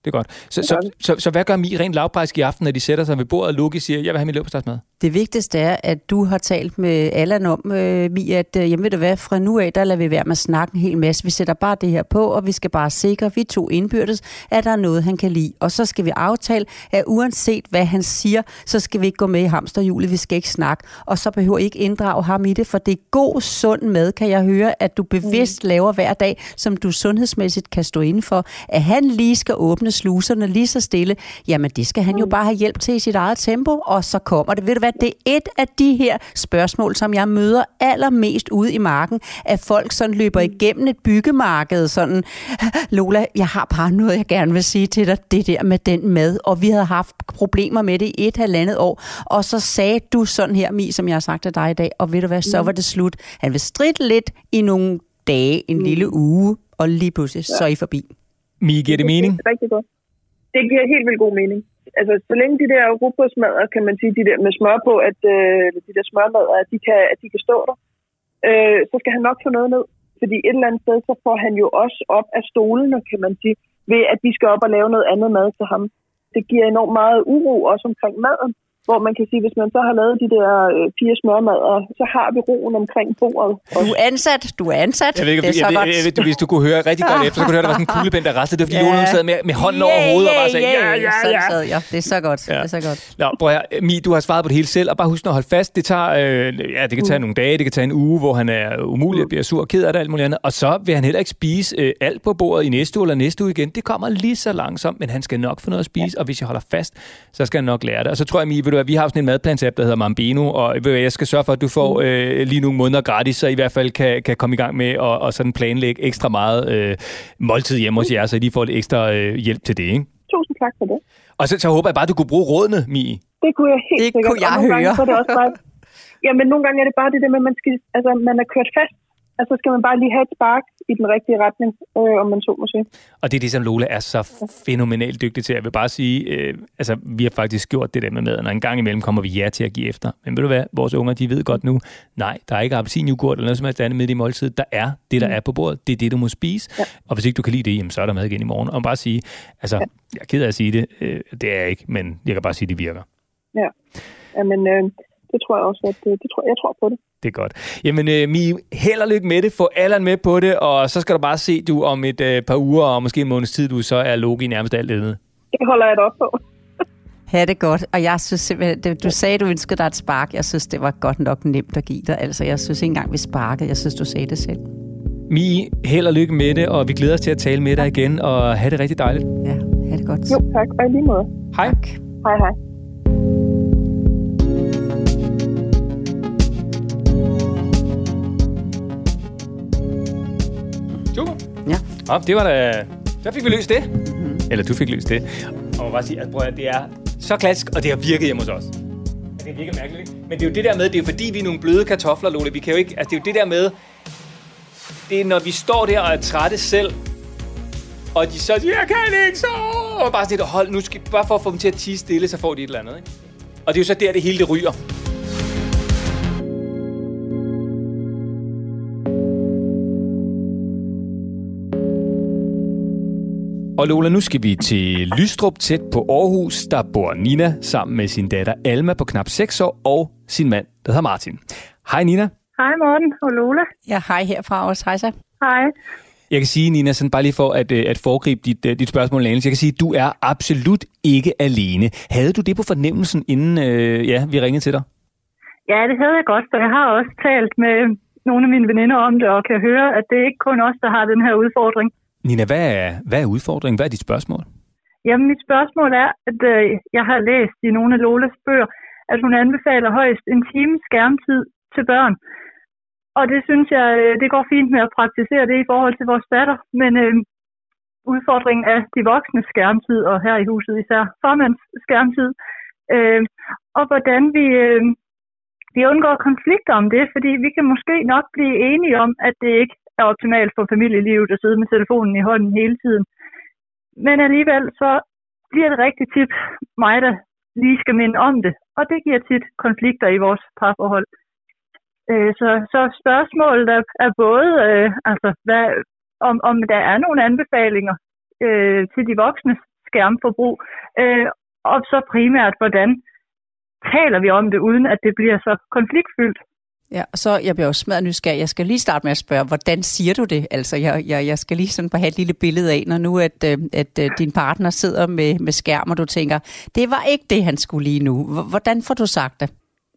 Det er godt. Så, så, så, så, så hvad gør Mi rent lavpræsk i aften, når de sætter sig ved bordet, og Loki siger, jeg vil have min løbestadsmad? Det vigtigste er, at du har talt med Allan om, øh, Mi, at øh, jamen, ved du hvad, fra nu af, der lader vi være med at snakke en hel masse. Vi sætter bare det her på, og vi skal bare sikre, vi to indbyrdes, at der er noget, han kan lide. Og så skal vi aftale, at uanset hvad han siger, så skal vi ikke gå med i hamsterhjulet, vi skal ikke snakke. Og så behøver I ikke inddrage ham i det, for det er god, sund mad, kan jeg høre, at du bevidst laver hver dag, som du sundhedsmæssigt kan stå inden for. At han lige skal åbne sluserne lige så stille, jamen det skal han jo bare have hjælp til i sit eget tempo, og så kommer det. Ved du hvad, det er et af de her spørgsmål, som jeg møder allermest ude i marken, at folk sådan løber igennem et byggemarked, sådan, Lola, jeg har bare noget, jeg gerne vil sige til dig, det der med den mad, og vi havde haft problemer med det i et halvandet år, og så sagde du sådan her, Mi, som jeg har sagt til dig i dag, og ved du hvad, så var det slut. Han vil stridt lidt i nogle dage, en lille uge, og lige pludselig, så er I forbi. Mi, giver det mening? Det er rigtig godt. Det giver helt vildt god mening. Altså, så længe de der rugbrødsmadder, kan man sige, de der med smør på, at øh, de der smørmadder, at de kan, at de kan stå der, øh, så skal han nok få noget ned. Fordi et eller andet sted, så får han jo også op af stolene, kan man sige, ved at de skal op og lave noget andet mad til ham. Det giver enormt meget uro også omkring maden hvor man kan sige, hvis man så har lavet de der øh, fire smørmadder, så har vi roen omkring bordet. Du er ansat, du er ansat. Jeg ved ikke, det er så jeg, godt. jeg, jeg, jeg, hvis du kunne høre rigtig godt efter, så kunne du høre, der var sådan en kuglepind, der rastede. Det var fordi, Ja. yeah. Lone sad med, med hånden over hovedet og bare sagde, ja, ja, Sådan ja. sad jeg. Det er så godt. Ja. Det er så godt. Nå, prøv at høre. Mi, du har svaret på det hele selv, og bare husk nu at holde fast. Det tager, øh, ja, det kan tage nogle dage, det kan tage en uge, hvor han er umulig, bliver sur, ked af det, alt muligt andet. Og så vil han heller ikke spise øh, alt på bordet i næste uge eller næste uge igen. Det kommer lige så langsomt, men han skal nok få noget at spise, og hvis jeg holder fast, så skal han nok lære det. Og så tror jeg, Mi, ved du, hvad, vi har sådan en madplans-app, der hedder Mambeno, og ved du hvad, jeg skal sørge for, at du får øh, lige nogle måneder gratis, så I hvert fald kan, kan komme i gang med at og sådan planlægge ekstra meget øh, måltid hjemme hos jer, så I lige får lidt ekstra øh, hjælp til det, ikke? Tusind tak for det. Og så, så håber jeg bare, at du kunne bruge rådene, Mi. Det kunne jeg helt Det sikkert. kunne jeg og nogle gange, høre. så er det også bare, jamen, nogle gange er det bare det der med, at man, skal, altså, man er kørt fast. Altså, skal man bare lige have et spark i den rigtige retning, øh, om man så må sige. Og det er det, som Lola er så fænomenalt dygtig til. Jeg vil bare sige, øh, altså vi har faktisk gjort det der med maden, og en gang imellem kommer vi ja til at give efter. Men ved du hvad, vores unger, de ved godt nu, nej, der er ikke appelsinjugut eller noget som helst andet med i måltid. Der er det, der er på bordet. Det er det, du må spise. Ja. Og hvis ikke du kan lide det, jamen, så er der mad igen i morgen. Og bare sige, altså, jeg er ked af at sige det, øh, det er jeg ikke, men jeg kan bare sige, det virker. Ja. Jamen, øh, det tror jeg også, at øh, det tror, jeg tror på det. Det er godt. Jamen, øh, Mi, held og lykke med det. Få Allan med på det, og så skal du bare se, du om et øh, par uger og måske en måneds tid, du så er Logi nærmest alt andet. Det holder jeg da op på. Ha' det godt. Og jeg synes simpelthen, det, du sagde, du ønskede dig et spark. Jeg synes, det var godt nok nemt at give dig. Altså, jeg synes ikke engang, vi sparkede. Jeg synes, du sagde det selv. Mi, held og lykke med det, og vi glæder os til at tale med dig igen, og have det rigtig dejligt. Ja, ha' det godt. Jo, tak. Og lige måde. Hej. Tak. Hej, hej. Nå, det var da... Så fik vi løst det. Mm-hmm. Eller du fik løst det. Og må bare sige, at, prøv at det er så klassisk, og det har virket hjemme hos os. Ja, det virker mærkeligt, ikke? Men det er jo det der med, det er jo fordi, vi er nogle bløde kartofler, Lotte. Vi kan jo ikke... Altså, det er jo det der med... Det er, når vi står der og er trætte selv, og de så siger, jeg kan ikke så... Og bare sådan lidt, hold, nu skal, bare for at få dem til at tige stille, så får de et eller andet, ikke? Og det er jo så der, det hele det ryger. Og Lola, nu skal vi til Lystrup, tæt på Aarhus. Der bor Nina sammen med sin datter Alma på knap 6 år og sin mand, der hedder Martin. Hej Nina. Hej Morten og Lola. Ja, hej herfra også. Hej så. Hej. Jeg kan sige, Nina, sådan bare lige for at, øh, at foregribe dit, øh, dit spørgsmål, Lane, jeg kan sige, at du er absolut ikke alene. Havde du det på fornemmelsen, inden øh, ja, vi ringede til dig? Ja, det havde jeg godt, for jeg har også talt med nogle af mine veninder om det, og kan høre, at det er ikke kun os, der har den her udfordring. Nina, hvad er, hvad er udfordringen? Hvad er dit spørgsmål? Jamen, mit spørgsmål er, at øh, jeg har læst i nogle af Lolas bøger, at hun anbefaler højst en time skærmtid til børn. Og det synes jeg, øh, det går fint med at praktisere det i forhold til vores datter, men øh, udfordringen er de voksne skærmtid, og her i huset især formands skærmtid, øh, og hvordan vi, øh, vi undgår konflikter om det, fordi vi kan måske nok blive enige om, at det ikke er optimalt for familielivet at sidde med telefonen i hånden hele tiden. Men alligevel så bliver det rigtig tit mig, der lige skal minde om det. Og det giver tit konflikter i vores parforhold. Øh, så, så spørgsmålet er, er både, øh, altså, hvad, om, om der er nogle anbefalinger øh, til de voksne skærmforbrug, øh, og så primært, hvordan taler vi om det, uden at det bliver så konfliktfyldt. Ja, og så jeg bliver også smadret nysgerrig. Jeg skal lige starte med at spørge, hvordan siger du det? Altså, jeg, jeg, jeg skal lige sådan bare have et lille billede af, når nu at, øh, at, at øh, din partner sidder med, med skærm, og du tænker, det var ikke det, han skulle lige nu. Hvordan får du sagt det?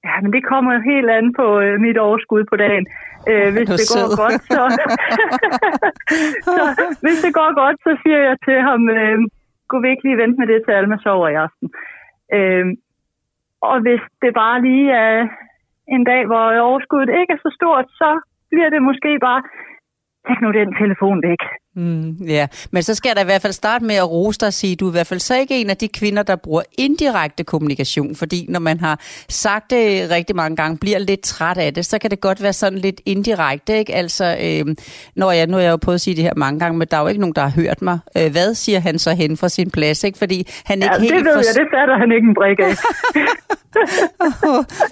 Ja, men det kommer helt an på øh, mit overskud på dagen. Øh, hvis det går sød. godt, så, så... Hvis det går godt, så siger jeg til ham, øh, gå lige vente med det til Alma sover i aften. Øh, og hvis det bare lige er en dag, hvor overskuddet ikke er så stort, så bliver det måske bare, tag nu den telefon væk. Mm, ja, men så skal jeg da i hvert fald starte med at rose dig og sige, at du er i hvert fald så ikke en af de kvinder, der bruger indirekte kommunikation, fordi når man har sagt det rigtig mange gange, bliver lidt træt af det, så kan det godt være sådan lidt indirekte, ikke? Altså, øh, når jeg, nu har jeg jo prøvet at sige det her mange gange, men der er jo ikke nogen, der har hørt mig. Øh, hvad siger han så hen fra sin plads, ikke? Fordi han ikke ja, helt det ved for... jeg, det fatter han ikke en brik af.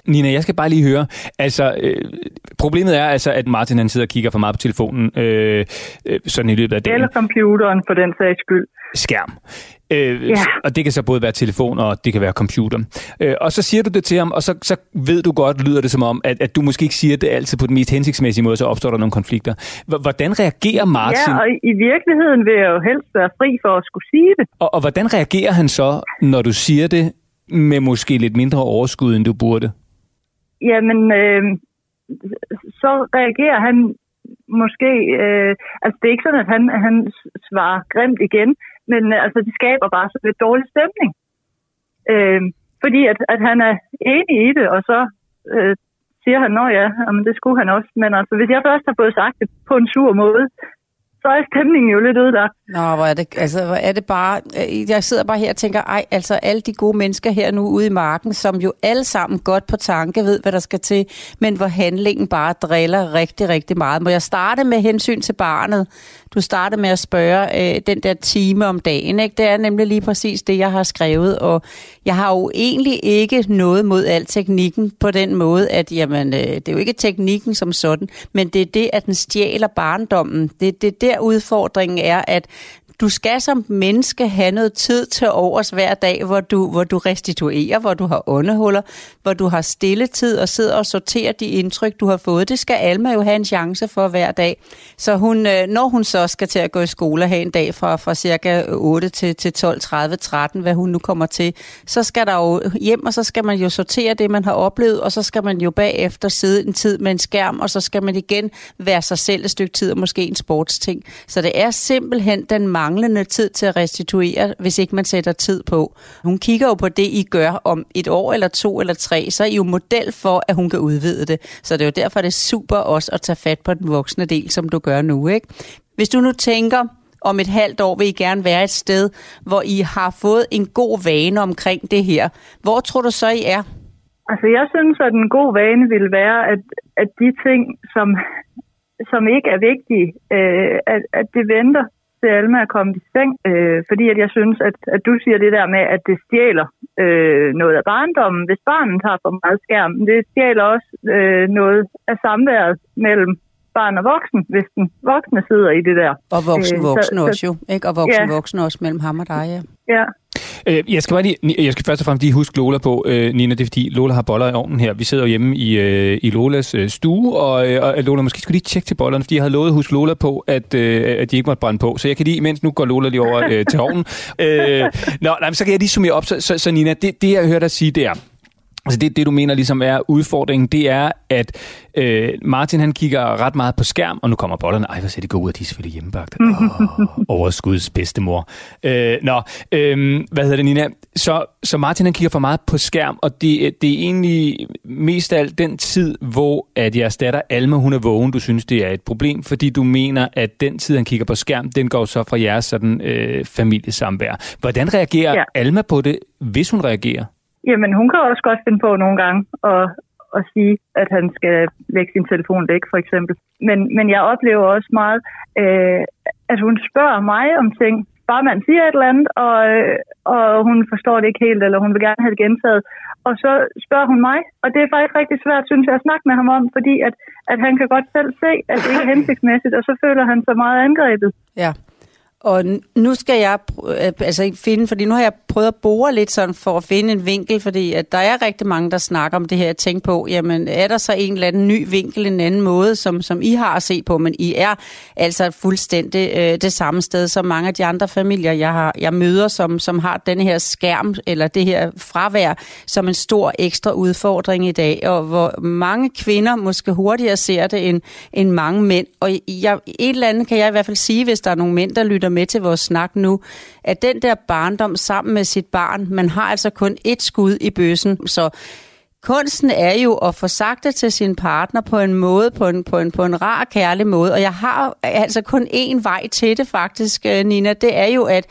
Nina, jeg skal bare lige høre, altså, øh, problemet er altså, at Martin han sidder og kigger for meget på telefonen, øh, øh, sådan i løbet løbet af dagen. Eller computeren for den sags skyld. Skærm. Øh, ja. Og det kan så både være telefon og det kan være computer. Øh, og så siger du det til ham, og så, så ved du godt, lyder det som om, at, at du måske ikke siger det altid på den mest hensigtsmæssige måde, så opstår der nogle konflikter. Hvordan reagerer Martin? Ja, og i virkeligheden vil jeg jo helst være fri for at skulle sige det. Og, og hvordan reagerer han så, når du siger det med måske lidt mindre overskud, end du burde? Jamen, øh, så reagerer han måske, øh, altså det er ikke sådan, at han, han svarer grimt igen, men øh, altså det skaber bare så lidt dårlig stemning. Øh, fordi at, at han er enig i det, og så øh, siger han, nå ja, jamen det skulle han også. Men altså, hvis jeg først har fået sagt det på en sur måde, så er stemningen jo lidt ude der. Nå, hvor er det, altså, hvor er det bare... Øh, jeg sidder bare her og tænker, ej, altså alle de gode mennesker her nu ude i marken, som jo alle sammen godt på tanke ved, hvad der skal til, men hvor handlingen bare driller rigtig, rigtig meget. Må jeg starte med hensyn til barnet? Du starter med at spørge øh, den der time om dagen, ikke? Det er nemlig lige præcis det, jeg har skrevet, og jeg har jo egentlig ikke noget mod al teknikken på den måde, at jamen, øh, det er jo ikke teknikken som sådan, men det er det, at den stjæler barndommen. Det, det der udfordringen er, at du skal som menneske have noget tid til overs hver dag, hvor du, hvor du restituerer, hvor du har åndehuller, hvor du har stille tid og sidder og sorterer de indtryk, du har fået. Det skal Alma jo have en chance for hver dag. Så hun, øh, når hun så skal til at gå i skole have en dag fra, fra cirka 8 til, til 12, 30, 13, hvad hun nu kommer til, så skal der jo hjem, og så skal man jo sortere det, man har oplevet, og så skal man jo bagefter sidde en tid med en skærm, og så skal man igen være sig selv et stykke tid, og måske en sportsting. Så det er simpelthen den mange manglende tid til at restituere, hvis ikke man sætter tid på. Hun kigger jo på det, I gør om et år eller to eller tre, så er I jo model for, at hun kan udvide det. Så det er jo derfor, det er super også at tage fat på den voksne del, som du gør nu. Ikke? Hvis du nu tænker, om et halvt år vil I gerne være et sted, hvor I har fået en god vane omkring det her. Hvor tror du så, I er? Altså, jeg synes, at en god vane vil være, at, at de ting, som, som ikke er vigtige, øh, at, at det venter til Alma at komme i seng, øh, fordi at jeg synes, at, at du siger det der med, at det stjæler øh, noget af barndommen, hvis barnet har for meget skærm. Det stjæler også øh, noget af samværet mellem barn og voksen, hvis den voksne sidder i det der. Og voksen-voksen øh, også jo, ikke? Og voksen-voksen ja. også mellem ham og dig, ja. Ja, Øh, jeg skal bare lige, jeg skal først og fremmest lige huske Lola på, øh, Nina, det er fordi Lola har boller i ovnen her. Vi sidder jo hjemme i, øh, i Lolas øh, stue, og, øh, og Lola, måske skulle lige tjekke til bollerne, fordi jeg havde lovet at huske Lola på, at, øh, at de ikke måtte brænde på. Så jeg kan lige, imens nu går Lola lige over øh, til ovnen. Øh, nå, nej, så kan jeg lige summere op. Så, så, så Nina, det, det jeg hører dig sige, det er, Altså det, det, du mener ligesom er udfordringen, det er, at øh, Martin han kigger ret meget på skærm, og nu kommer bollerne. Ej, hvor ser det gå ud, og de er selvfølgelig hjemmebagte. Oh, overskuds bedstemor. Øh, nå, øh, hvad hedder det, Nina? Så, så Martin han kigger for meget på skærm, og det, det er egentlig mest af alt den tid, hvor at jeres datter Alma, hun er vågen, du synes, det er et problem, fordi du mener, at den tid, han kigger på skærm, den går så fra jeres sådan, øh, familiesamvær. Hvordan reagerer ja. Alma på det, hvis hun reagerer? Jamen, hun kan også godt finde på nogle gange at, at sige, at han skal lægge sin telefon væk, for eksempel. Men, men jeg oplever også meget, øh, at hun spørger mig om ting, farmand siger et eller andet, og, øh, og hun forstår det ikke helt, eller hun vil gerne have det gentaget. Og så spørger hun mig, og det er faktisk rigtig svært, synes jeg, at snakke med ham om, fordi at, at han kan godt selv se, at det ikke er hensigtsmæssigt, og så føler han sig meget angrebet. Ja. Og nu skal jeg øh, altså finde, fordi nu har jeg prøvet at bore lidt sådan for at finde en vinkel, fordi at der er rigtig mange, der snakker om det her. Jeg tænker på, jamen er der så en eller anden ny vinkel, en anden måde, som, som I har at se på, men I er altså fuldstændig øh, det samme sted som mange af de andre familier, jeg, har, jeg møder, som, som har den her skærm eller det her fravær som en stor ekstra udfordring i dag, og hvor mange kvinder måske hurtigere ser det end, end mange mænd. Og jeg, et eller andet kan jeg i hvert fald sige, hvis der er nogle mænd, der lytter med til vores snak nu, at den der barndom sammen med sit barn, man har altså kun et skud i bøssen, så kunsten er jo at få sagt det til sin partner på en måde, på en, på en, på en rar, kærlig måde. Og jeg har altså kun én vej til det faktisk, øh, Nina. Det er jo, at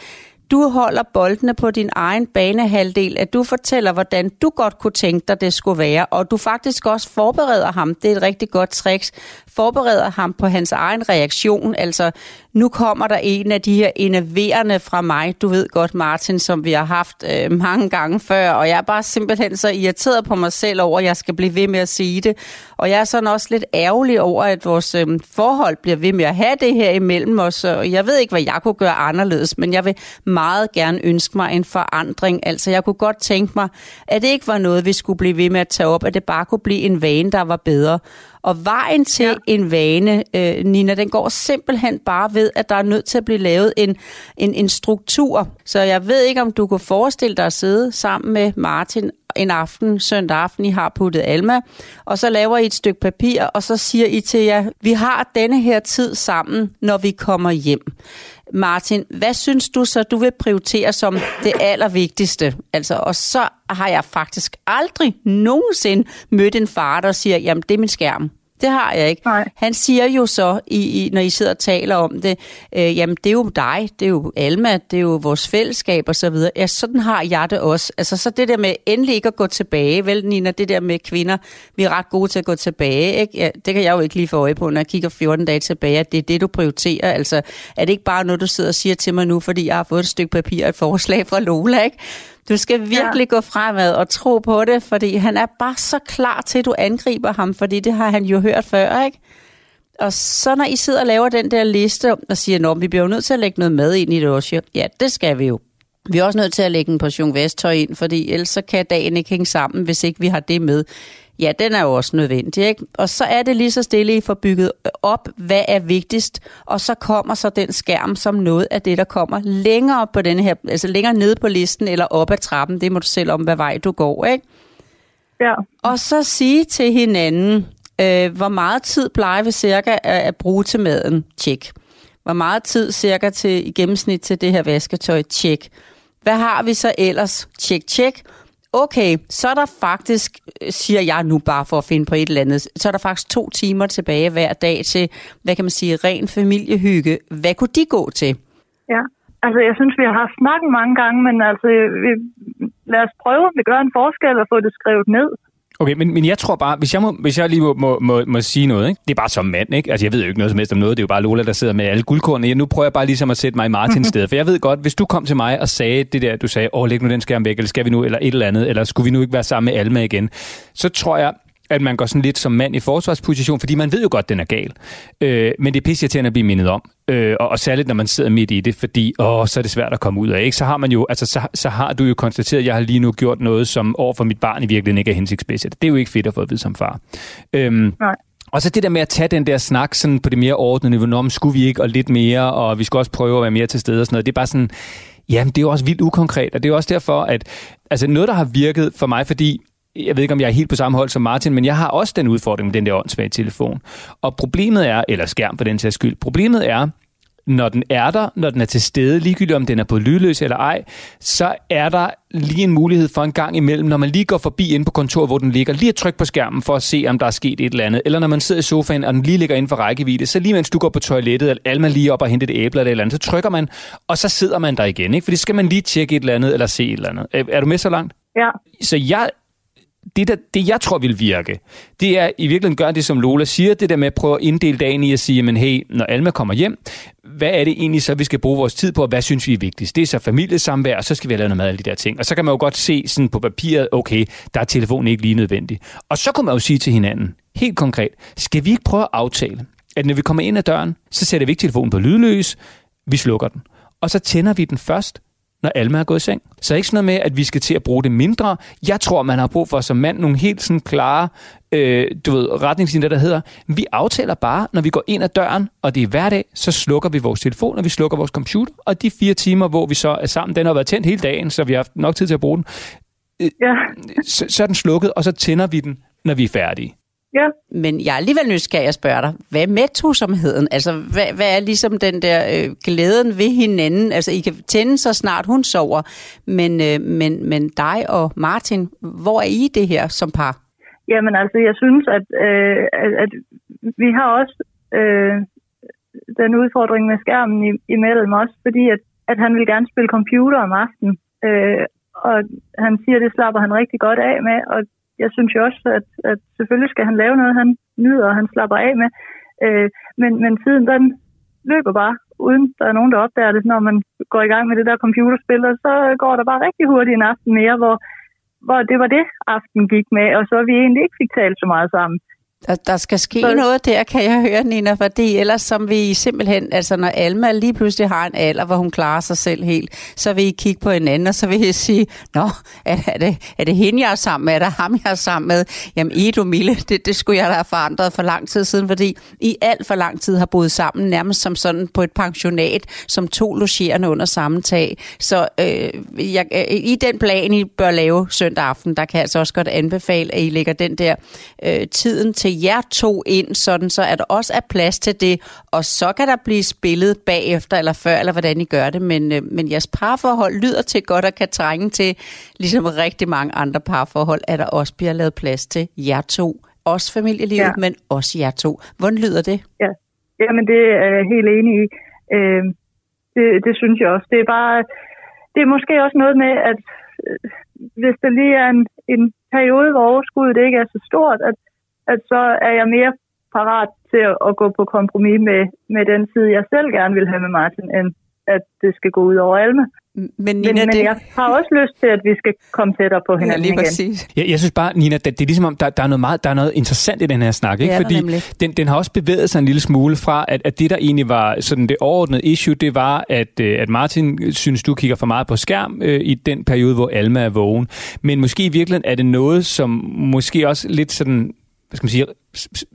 du holder boldene på din egen banehalvdel, at du fortæller, hvordan du godt kunne tænke dig, det skulle være, og du faktisk også forbereder ham, det er et rigtig godt trick, forbereder ham på hans egen reaktion, altså nu kommer der en af de her enerverende fra mig, du ved godt Martin, som vi har haft øh, mange gange før, og jeg er bare simpelthen så irriteret på mig selv over, at jeg skal blive ved med at sige det, og jeg er sådan også lidt ærgerlig over, at vores øh, forhold bliver ved med at have det her imellem os, og jeg ved ikke, hvad jeg kunne gøre anderledes, men jeg vil meget gerne ønske mig en forandring, altså jeg kunne godt tænke mig, at det ikke var noget, vi skulle blive ved med at tage op, at det bare kunne blive en vane, der var bedre, og vejen til ja. en vane, øh, Nina, den går simpelthen bare ved, at der er nødt til at blive lavet en, en, en struktur. Så jeg ved ikke, om du kunne forestille dig at sidde sammen med Martin en aften, søndag aften, I har puttet Alma, og så laver I et stykke papir, og så siger I til jer, vi har denne her tid sammen, når vi kommer hjem. Martin, hvad synes du så, du vil prioritere som det allervigtigste? Altså, og så har jeg faktisk aldrig nogensinde mødt en far, der siger, jamen det er min skærm. Det har jeg ikke. Nej. Han siger jo så, i, i, når I sidder og taler om det, øh, jamen det er jo dig, det er jo Alma, det er jo vores fællesskab og så videre. Ja, sådan har jeg det også. Altså så det der med endelig ikke at gå tilbage, vel Nina, det der med kvinder, vi er ret gode til at gå tilbage, ikke? Ja, det kan jeg jo ikke lige få øje på, når jeg kigger 14 dage tilbage, at det er det, du prioriterer. Altså er det ikke bare noget, du sidder og siger til mig nu, fordi jeg har fået et stykke papir og et forslag fra Lola, ikke? Du skal virkelig ja. gå fremad og tro på det, fordi han er bare så klar til, at du angriber ham, fordi det har han jo hørt før, ikke? Og så når I sidder og laver den der liste og siger, at vi bliver jo nødt til at lægge noget mad ind i det også. Ja, det skal vi jo. Vi er også nødt til at lægge en portion vesttøj ind, fordi ellers så kan dagen ikke hænge sammen, hvis ikke vi har det med ja, den er jo også nødvendig. Ikke? Og så er det lige så stille, I får bygget op, hvad er vigtigst, og så kommer så den skærm som noget af det, der kommer længere på den her, altså længere nede på listen eller op ad trappen. Det må du selv om, hvad vej du går, ikke? Ja. Og så sige til hinanden, øh, hvor meget tid plejer vi cirka at, at bruge til maden? Tjek. Hvor meget tid cirka til, i gennemsnit til det her vasketøj? Tjek. Hvad har vi så ellers? Tjek, tjek okay, så er der faktisk, øh, siger jeg nu bare for at finde på et eller andet, så er der faktisk to timer tilbage hver dag til, hvad kan man sige, ren familiehygge. Hvad kunne de gå til? Ja, altså jeg synes, vi har haft snakken mange gange, men altså vi, lad os prøve, vi gør en forskel og få det skrevet ned. Okay, men, men jeg tror bare, hvis jeg, må, hvis jeg lige må, må, må, må sige noget, ikke? det er bare som mand, ikke? Altså jeg ved jo ikke noget som helst om noget, det er jo bare Lola, der sidder med alle guldkornene. Nu prøver jeg bare ligesom at sætte mig i Martins sted, for jeg ved godt, hvis du kom til mig og sagde det der, du sagde, åh, læg nu den skærm væk, eller skal vi nu, eller et eller andet, eller skulle vi nu ikke være sammen med Alma igen, så tror jeg, at man går sådan lidt som mand i forsvarsposition, fordi man ved jo godt, den er gal. Øh, men det er pisse at blive mindet om. Øh, og, og særligt, når man sidder midt i det, fordi åh, så er det svært at komme ud af. Ikke? Så har man jo, altså, så, så har du jo konstateret, at jeg har lige nu gjort noget, som over for mit barn i virkeligheden ikke er hensigtsmæssigt. Det er jo ikke fedt at få at vide som far. Øhm, Nej. Og så det der med at tage den der snak sådan på det mere ordnede niveau, om skulle vi ikke, og lidt mere, og vi skal også prøve at være mere til stede og sådan noget. Det er bare sådan, jamen det er jo også vildt ukonkret, og det er også derfor, at altså noget, der har virket for mig, fordi jeg ved ikke, om jeg er helt på samme hold som Martin, men jeg har også den udfordring med den der åndssvage telefon. Og problemet er, eller skærm for den sags skyld, problemet er, når den er der, når den er til stede, ligegyldigt om den er på lydløs eller ej, så er der lige en mulighed for en gang imellem, når man lige går forbi ind på kontoret, hvor den ligger, lige at trykke på skærmen for at se, om der er sket et eller andet. Eller når man sidder i sofaen, og den lige ligger inden for rækkevidde, så lige mens du går på toilettet, eller Alma lige op og henter et æble eller et eller andet, så trykker man, og så sidder man der igen. Ikke? For det skal man lige tjekke et eller andet, eller se et eller andet. Er, er du med så langt? Ja. Så jeg det, der, det jeg tror vil virke, det er i virkeligheden gøre det, som Lola siger, det der med at prøve at inddele dagen i at sige, men hey, når Alma kommer hjem, hvad er det egentlig så, vi skal bruge vores tid på, og hvad synes vi er vigtigst? Det er så familiesamvær, og så skal vi have lavet noget mad af alle de der ting. Og så kan man jo godt se sådan på papiret, okay, der er telefonen ikke lige nødvendig. Og så kunne man jo sige til hinanden, helt konkret, skal vi ikke prøve at aftale, at når vi kommer ind ad døren, så sætter vi ikke telefonen på lydløs, vi slukker den. Og så tænder vi den først, når Alma er gået i seng. Så ikke sådan noget med, at vi skal til at bruge det mindre. Jeg tror, man har brug for som mand nogle helt sådan klare øh, du ved, retningslinjer, der hedder, vi aftaler bare, når vi går ind ad døren, og det er hverdag, så slukker vi vores telefon, og vi slukker vores computer, og de fire timer, hvor vi så er sammen, den har været tændt hele dagen, så vi har haft nok tid til at bruge den, øh, ja. så, så er den slukket, og så tænder vi den, når vi er færdige. Ja. Men jeg er alligevel nysgerrig at spørge dig, hvad med tosomheden? Altså, hvad, hvad er ligesom den der øh, glæden ved hinanden? Altså, I kan tænde så snart hun sover, men, øh, men, men dig og Martin, hvor er I det her som par? Jamen altså, jeg synes, at, øh, at, at vi har også øh, den udfordring med skærmen i, imellem os, fordi at, at han vil gerne spille computer om aftenen. Øh, og han siger, at det slapper han rigtig godt af med, og jeg synes jo også, at, at selvfølgelig skal han lave noget, han nyder, og han slapper af med. Øh, men, men tiden, den løber bare, uden der er nogen, der opdager det, når man går i gang med det der computerspil, og så går der bare rigtig hurtigt en aften mere, hvor, hvor det var det, aften gik med, og så vi egentlig ikke fik talt så meget sammen. Der, der skal ske så... noget der, kan jeg høre, Nina, fordi ellers som vi simpelthen, altså når Alma lige pludselig har en alder, hvor hun klarer sig selv helt, så vil I kigge på hinanden, og så vil I sige, nå, er, er, det, er det hende, jeg er sammen med? Er det ham, jeg er sammen med? Jamen, Edo Mille, det, det skulle jeg da have forandret for lang tid siden, fordi I alt for lang tid har boet sammen, nærmest som sådan på et pensionat, som to logerende under samme tag. Så øh, jeg, øh, i den plan, I bør lave søndag aften, der kan jeg altså også godt anbefale, at I lægger den der øh, tiden til til jer to ind, sådan så at der også er plads til det, og så kan der blive spillet bagefter eller før, eller hvordan I gør det, men, øh, men jeres parforhold lyder til godt og kan trænge til, ligesom rigtig mange andre parforhold, at der også bliver lavet plads til jer to. Også familielivet, ja. men også jer to. Hvordan lyder det? Ja, Jamen, det er jeg helt enig i. Øh, det, det synes jeg også. Det er bare, det er måske også noget med, at øh, hvis der lige er en, en periode, hvor overskuddet ikke er så stort, at at så er jeg mere parat til at gå på kompromis med, med den tid, jeg selv gerne vil have med Martin, end at det skal gå ud over Alme. Men, Nina, men, men det... jeg har også lyst til, at vi skal komme tættere på hinanden ja, lige igen. Jeg, jeg synes bare, Nina, det, det er ligesom om, der, der, er noget meget, der er noget interessant i den her snak. Ikke? Fordi den, den har også bevæget sig en lille smule fra, at, at det, der egentlig var sådan det overordnede issue, det var, at, øh, at Martin synes, du kigger for meget på skærm øh, i den periode, hvor Alma er vågen. Men måske i virkeligheden er det noget, som måske også lidt sådan hvad skal man sige,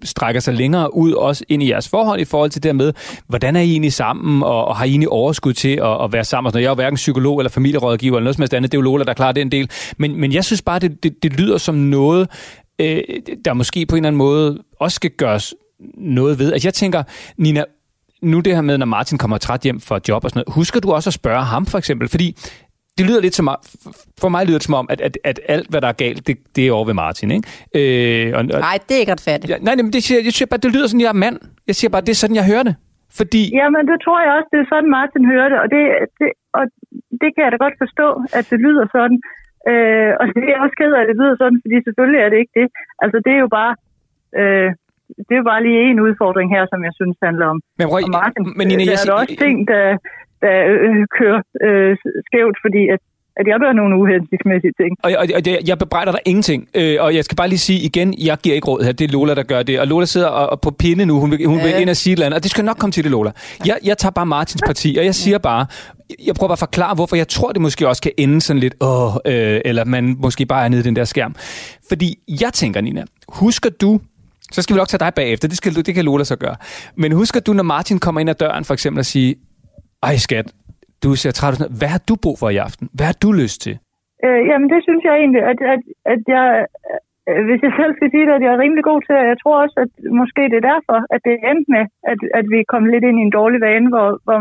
strækker sig længere ud, også ind i jeres forhold i forhold til det med, hvordan er I egentlig sammen, og, og har I egentlig overskud til at, at være sammen? Og sådan jeg er jo hverken psykolog eller familierådgiver eller noget som helst andet, det er jo Lola, der klarer den del. Men, men jeg synes bare, det, det, det lyder som noget, øh, der måske på en eller anden måde også skal gøres noget ved. Altså jeg tænker, Nina, nu det her med, når Martin kommer træt hjem fra job og sådan noget, husker du også at spørge ham for eksempel? Fordi det lyder lidt som, for mig lyder det som om, at, at, at alt, hvad der er galt, det, det er over ved Martin, ikke? Øh, og, og, nej, det er ikke retfærdigt. Ja, nej, men det, siger, jeg siger bare, det lyder sådan, jeg er mand. Jeg siger bare, det er sådan, jeg hører det. Fordi... Jamen, det tror jeg også, det er sådan, Martin hører det, og det, det, og det kan jeg da godt forstå, at det lyder sådan. Øh, og det er jeg også ked af, at det lyder sådan, fordi selvfølgelig er det ikke det. Altså, det er jo bare... Øh, det er jo bare lige en udfordring her, som jeg synes handler om, men, Røg, om Martin. Men, Nina, der er der også ting, der, der øh, kører øh, skævt, fordi at at jeg gør nogle uhensigtsmæssige ting. Og, og, og jeg bebrejder dig ingenting. Øh, og jeg skal bare lige sige igen, jeg giver ikke råd her. Det er Lola, der gør det. Og Lola sidder og, og på pinde nu. Hun vil, hun ja. vil ind og sige et eller andet. Og det skal nok komme til det, Lola. Jeg, jeg tager bare Martins parti, og jeg siger bare, jeg prøver bare at forklare, hvorfor jeg tror, det måske også kan ende sådan lidt, åh, øh, eller man måske bare er nede i den der skærm. Fordi jeg tænker, Nina, husker du, så skal vi nok tage dig bagefter, det, skal, det kan Lola så gøre. Men husker du, når Martin kommer ind ad døren for eksempel og siger, ej skat, du ser træt ud. Hvad har du brug for i aften? Hvad har du lyst til? Øh, jamen, det synes jeg egentlig, at, at, at jeg, øh, hvis jeg selv skal sige det, at jeg er rimelig god til, og jeg tror også, at måske det er derfor, at det endte med, at, at vi kom lidt ind i en dårlig vane, hvor, hvor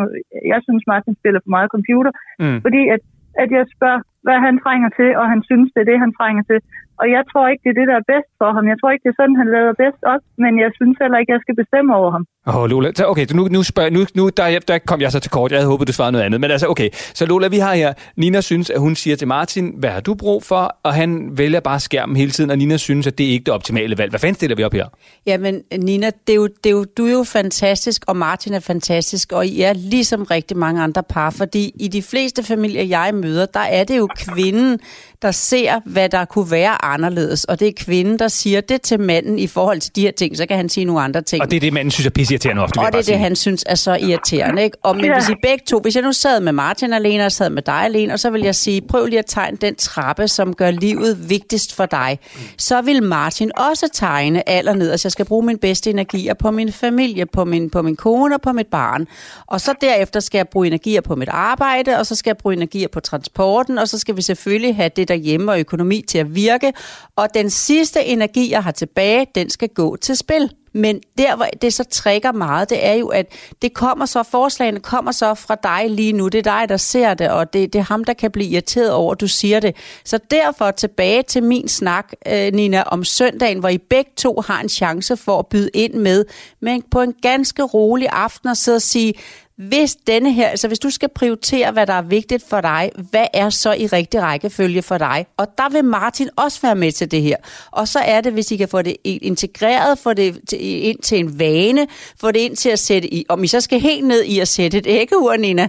jeg synes, Martin spiller for meget computer. Mm. Fordi at, at jeg spørger hvad han trænger til, og han synes, det er det, han trænger til. Og jeg tror ikke, det er det, der er bedst for ham. Jeg tror ikke, det er sådan, han lader bedst op, men jeg synes heller ikke, jeg skal bestemme over ham. Åh, oh, Lola. Så, okay, nu, nu, spørger, nu, nu der, der kom jeg så til kort. Jeg havde håbet, du svarede noget andet. Men altså, okay. Så Lola, vi har her... Nina synes, at hun siger til Martin, hvad har du brug for? Og han vælger bare skærmen hele tiden, og Nina synes, at det er ikke det optimale valg. Hvad fanden stiller vi op her? Jamen, Nina, det er jo, det er jo, du er jo fantastisk, og Martin er fantastisk, og I er ligesom rigtig mange andre par, fordi i de fleste familier, jeg møder, der er det jo kvinden, der ser, hvad der kunne være anderledes, og det er kvinden, der siger det til manden i forhold til de her ting, så kan han sige nogle andre ting. Og det er det, manden synes er pisseirriterende ofte, Og det er det, han synes er så irriterende. Ikke? Og, men ja. hvis I begge to, hvis jeg nu sad med Martin alene, og sad med dig alene, og så vil jeg sige, prøv lige at tegne den trappe, som gør livet vigtigst for dig. Så vil Martin også tegne allerned, så jeg skal bruge min bedste energier på min familie, på min, på min kone og på mit barn. Og så derefter skal jeg bruge energier på mit arbejde, og så skal jeg bruge energier på transporten, og så skal vi selvfølgelig have det derhjemme og økonomi til at virke. Og den sidste energi, jeg har tilbage, den skal gå til spil. Men der, hvor det så trækker meget, det er jo, at det kommer så, forslagene kommer så fra dig lige nu. Det er dig, der ser det, og det, det er ham, der kan blive irriteret over, at du siger det. Så derfor tilbage til min snak, øh, Nina, om søndagen, hvor I begge to har en chance for at byde ind med, men på en ganske rolig aften og sidde og sige, hvis denne her, altså hvis du skal prioritere, hvad der er vigtigt for dig, hvad er så i rigtig rækkefølge for dig? Og der vil Martin også være med til det her. Og så er det, hvis I kan få det integreret, få det ind til en vane, få det ind til at sætte i, om I så skal helt ned i at sætte et æggeur, Nina,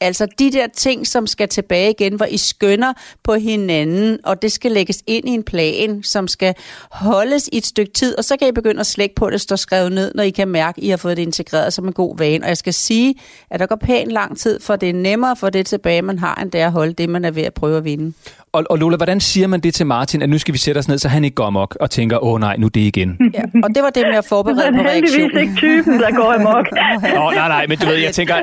Altså de der ting, som skal tilbage igen, hvor I skønner på hinanden, og det skal lægges ind i en plan, som skal holdes i et stykke tid, og så kan I begynde at slække på, at det står skrevet ned, når I kan mærke, at I har fået det integreret som en god vane. Og jeg skal sige, at der går pænt lang tid, for det er nemmere at få det tilbage, man har, end det at holde det, man er ved at prøve at vinde. Og, og Lola, hvordan siger man det til Martin, at nu skal vi sætte os ned, så han ikke går amok og tænker, åh nej, nu er det igen? Ja, og det var det med at forberede på reaktionen. Det er ikke typen, der går amok. Åh, oh, nej, nej, men du ved, jeg tænker,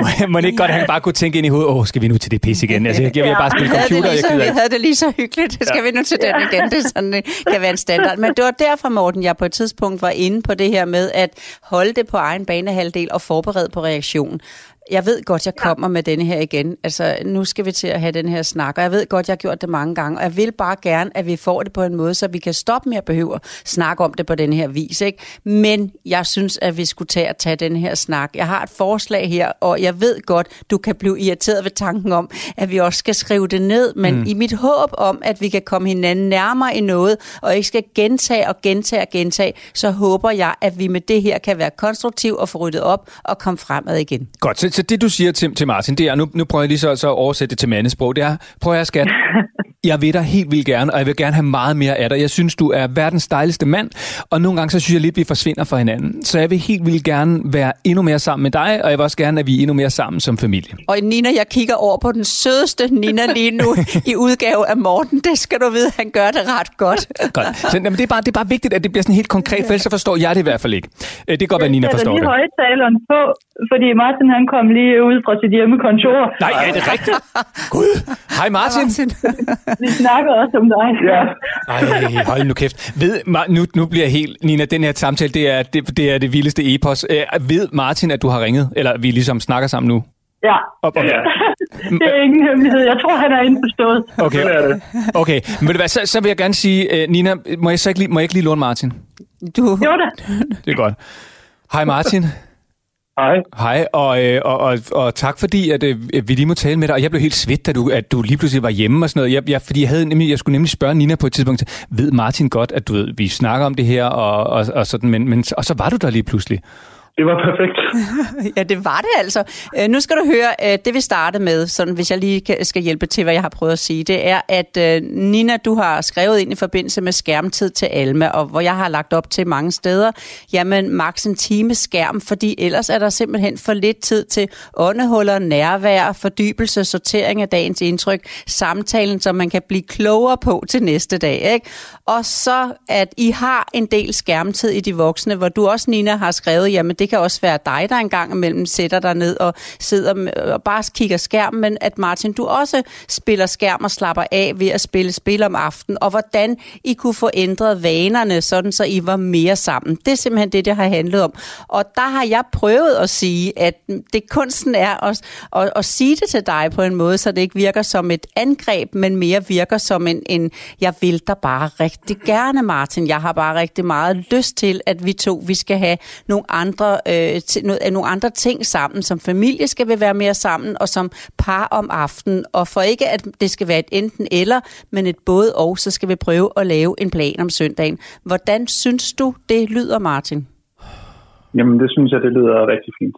må, må ikke godt, at han bare kunne tænke ind i hovedet, åh, skal vi nu til det pis igen? Altså, jeg vil ja. bare spille computer. Havde jeg vi havde det lige så hyggeligt. Skal ja. vi nu til den igen? Det sådan, det kan være en standard. Men det var derfor, Morten, jeg på et tidspunkt var inde på det her med at holde det på egen banehalvdel og forberede på reaktionen jeg ved godt, jeg kommer ja. med denne her igen. Altså, nu skal vi til at have den her snak, og jeg ved godt, jeg har gjort det mange gange, og jeg vil bare gerne, at vi får det på en måde, så vi kan stoppe med at behøve at snakke om det på den her vis. Ikke? Men jeg synes, at vi skulle tage at tage den her snak. Jeg har et forslag her, og jeg ved godt, du kan blive irriteret ved tanken om, at vi også skal skrive det ned, men mm. i mit håb om, at vi kan komme hinanden nærmere i noget, og ikke skal gentage og gentage og gentage, så håber jeg, at vi med det her kan være konstruktiv og få ryddet op og komme fremad igen. Godt, så så det du siger til, til Martin, det er, nu, nu prøver jeg lige så, så at oversætte det til mandesprog, det er, prøv at skat, jeg vil dig helt vildt gerne, og jeg vil gerne have meget mere af dig. Jeg synes, du er verdens dejligste mand, og nogle gange så synes jeg lidt, vi forsvinder fra hinanden. Så jeg vil helt vildt gerne være endnu mere sammen med dig, og jeg vil også gerne, at vi er endnu mere sammen som familie. Og Nina, jeg kigger over på den sødeste Nina lige nu i udgave af Morten. Det skal du vide, han gør det ret godt. godt. Så, jamen, det, er bare, det er bare vigtigt, at det bliver sådan helt konkret, for ellers så forstår jeg det i hvert fald ikke. Øh, det kan godt være, Nina forstår det. Jeg lige på, fordi Martin han kom lige ud fra sit hjemmekontor. Nej, er det rigtigt? Gud. Hej Martin. Hej, Martin. Vi snakker også om dig. Ja. Ej, hold nu kæft. Ved, nu, nu bliver jeg helt... Nina, den her samtale, det er det, det, er det vildeste epos. Øh, ved Martin, at du har ringet? Eller vi ligesom snakker sammen nu? Ja. Op, op. ja. Det er ingen hemmelighed. Jeg tror, han er indforstået. Okay, okay. Men hvad, så, så vil jeg gerne sige, uh, Nina, må jeg så ikke lige, må jeg ikke lige låne Martin? Du... Jo da. Det er godt. Hej Martin. Hej. Hej, og, øh, og, og, og tak fordi, at øh, vi lige må tale med dig. Og jeg blev helt svedt, da du, at du lige pludselig var hjemme og sådan noget. Jeg, jeg, fordi jeg, havde nemlig, jeg skulle nemlig spørge Nina på et tidspunkt, ved Martin godt, at du ved, vi snakker om det her, og, og, og sådan, men, men, og så var du der lige pludselig. Det var perfekt. ja, det var det altså. Øh, nu skal du høre, øh, det vi starte med, sådan, hvis jeg lige skal hjælpe til, hvad jeg har prøvet at sige, det er, at øh, Nina, du har skrevet ind i forbindelse med skærmtid til Alma, og hvor jeg har lagt op til mange steder, jamen maks en time skærm, fordi ellers er der simpelthen for lidt tid til åndehuller, nærvær, fordybelse, sortering af dagens indtryk, samtalen, som man kan blive klogere på til næste dag. Ikke? Og så, at I har en del skærmtid i de voksne, hvor du også, Nina, har skrevet, jamen det kan også være dig, der engang imellem sætter dig ned og sidder og bare kigger skærmen, men at Martin, du også spiller skærm og slapper af ved at spille spil om aftenen, og hvordan I kunne få ændret vanerne, sådan så I var mere sammen. Det er simpelthen det, det har handlet om. Og der har jeg prøvet at sige, at det kunsten er at, at, at sige det til dig på en måde, så det ikke virker som et angreb, men mere virker som en, en jeg vil dig bare rigtig gerne, Martin. Jeg har bare rigtig meget lyst til, at vi to, vi skal have nogle andre, øh, til nogle andre ting sammen. Som familie skal vi være mere sammen, og som par om aftenen. Og for ikke, at det skal være et enten eller, men et både og, så skal vi prøve at lave en plan om søndagen. Hvordan synes du, det lyder, Martin? Jamen, det synes jeg, det lyder rigtig fint.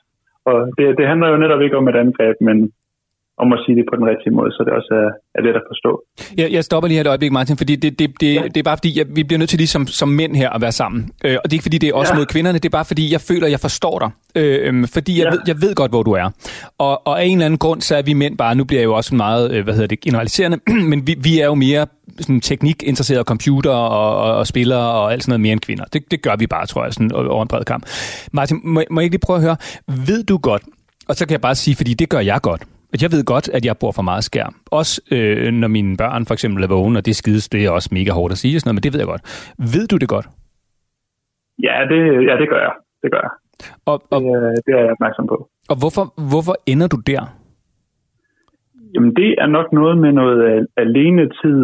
Og det, det handler jo netop ikke om et angreb, men om at sige det på den rigtige måde, så det også er, er let at forstå. Jeg, jeg stopper lige her et øjeblik, Martin, fordi det, det, det, ja. det er bare fordi, jeg, vi bliver nødt til lige som, som mænd her at være sammen. Øh, og det er ikke fordi, det er også ja. mod kvinderne, det er bare fordi, jeg føler, jeg forstår dig. Øh, øhm, fordi jeg, ja. ved, jeg ved godt, hvor du er. Og, og af en eller anden grund, så er vi mænd bare, nu bliver jeg jo også meget, øh, hvad hedder det, generaliserende, men vi, vi er jo mere sådan teknikinteresserede computer og, og, og spillere og alt sådan noget mere end kvinder. Det, det gør vi bare, tror jeg, sådan over en bred kamp. Martin, må, må jeg ikke lige prøve at høre, ved du godt, og så kan jeg bare sige, fordi det gør jeg godt, jeg ved godt, at jeg bruger for meget skærm. Også øh, når mine børn for eksempel er vågne, og det skides, det er også mega hårdt at sige, sådan noget, men det ved jeg godt. Ved du det godt? Ja, det, ja, det gør jeg. Det gør jeg. Og, og, det, det er jeg opmærksom på. Og hvorfor, hvorfor ender du der? Jamen, det er nok noget med noget alene tid,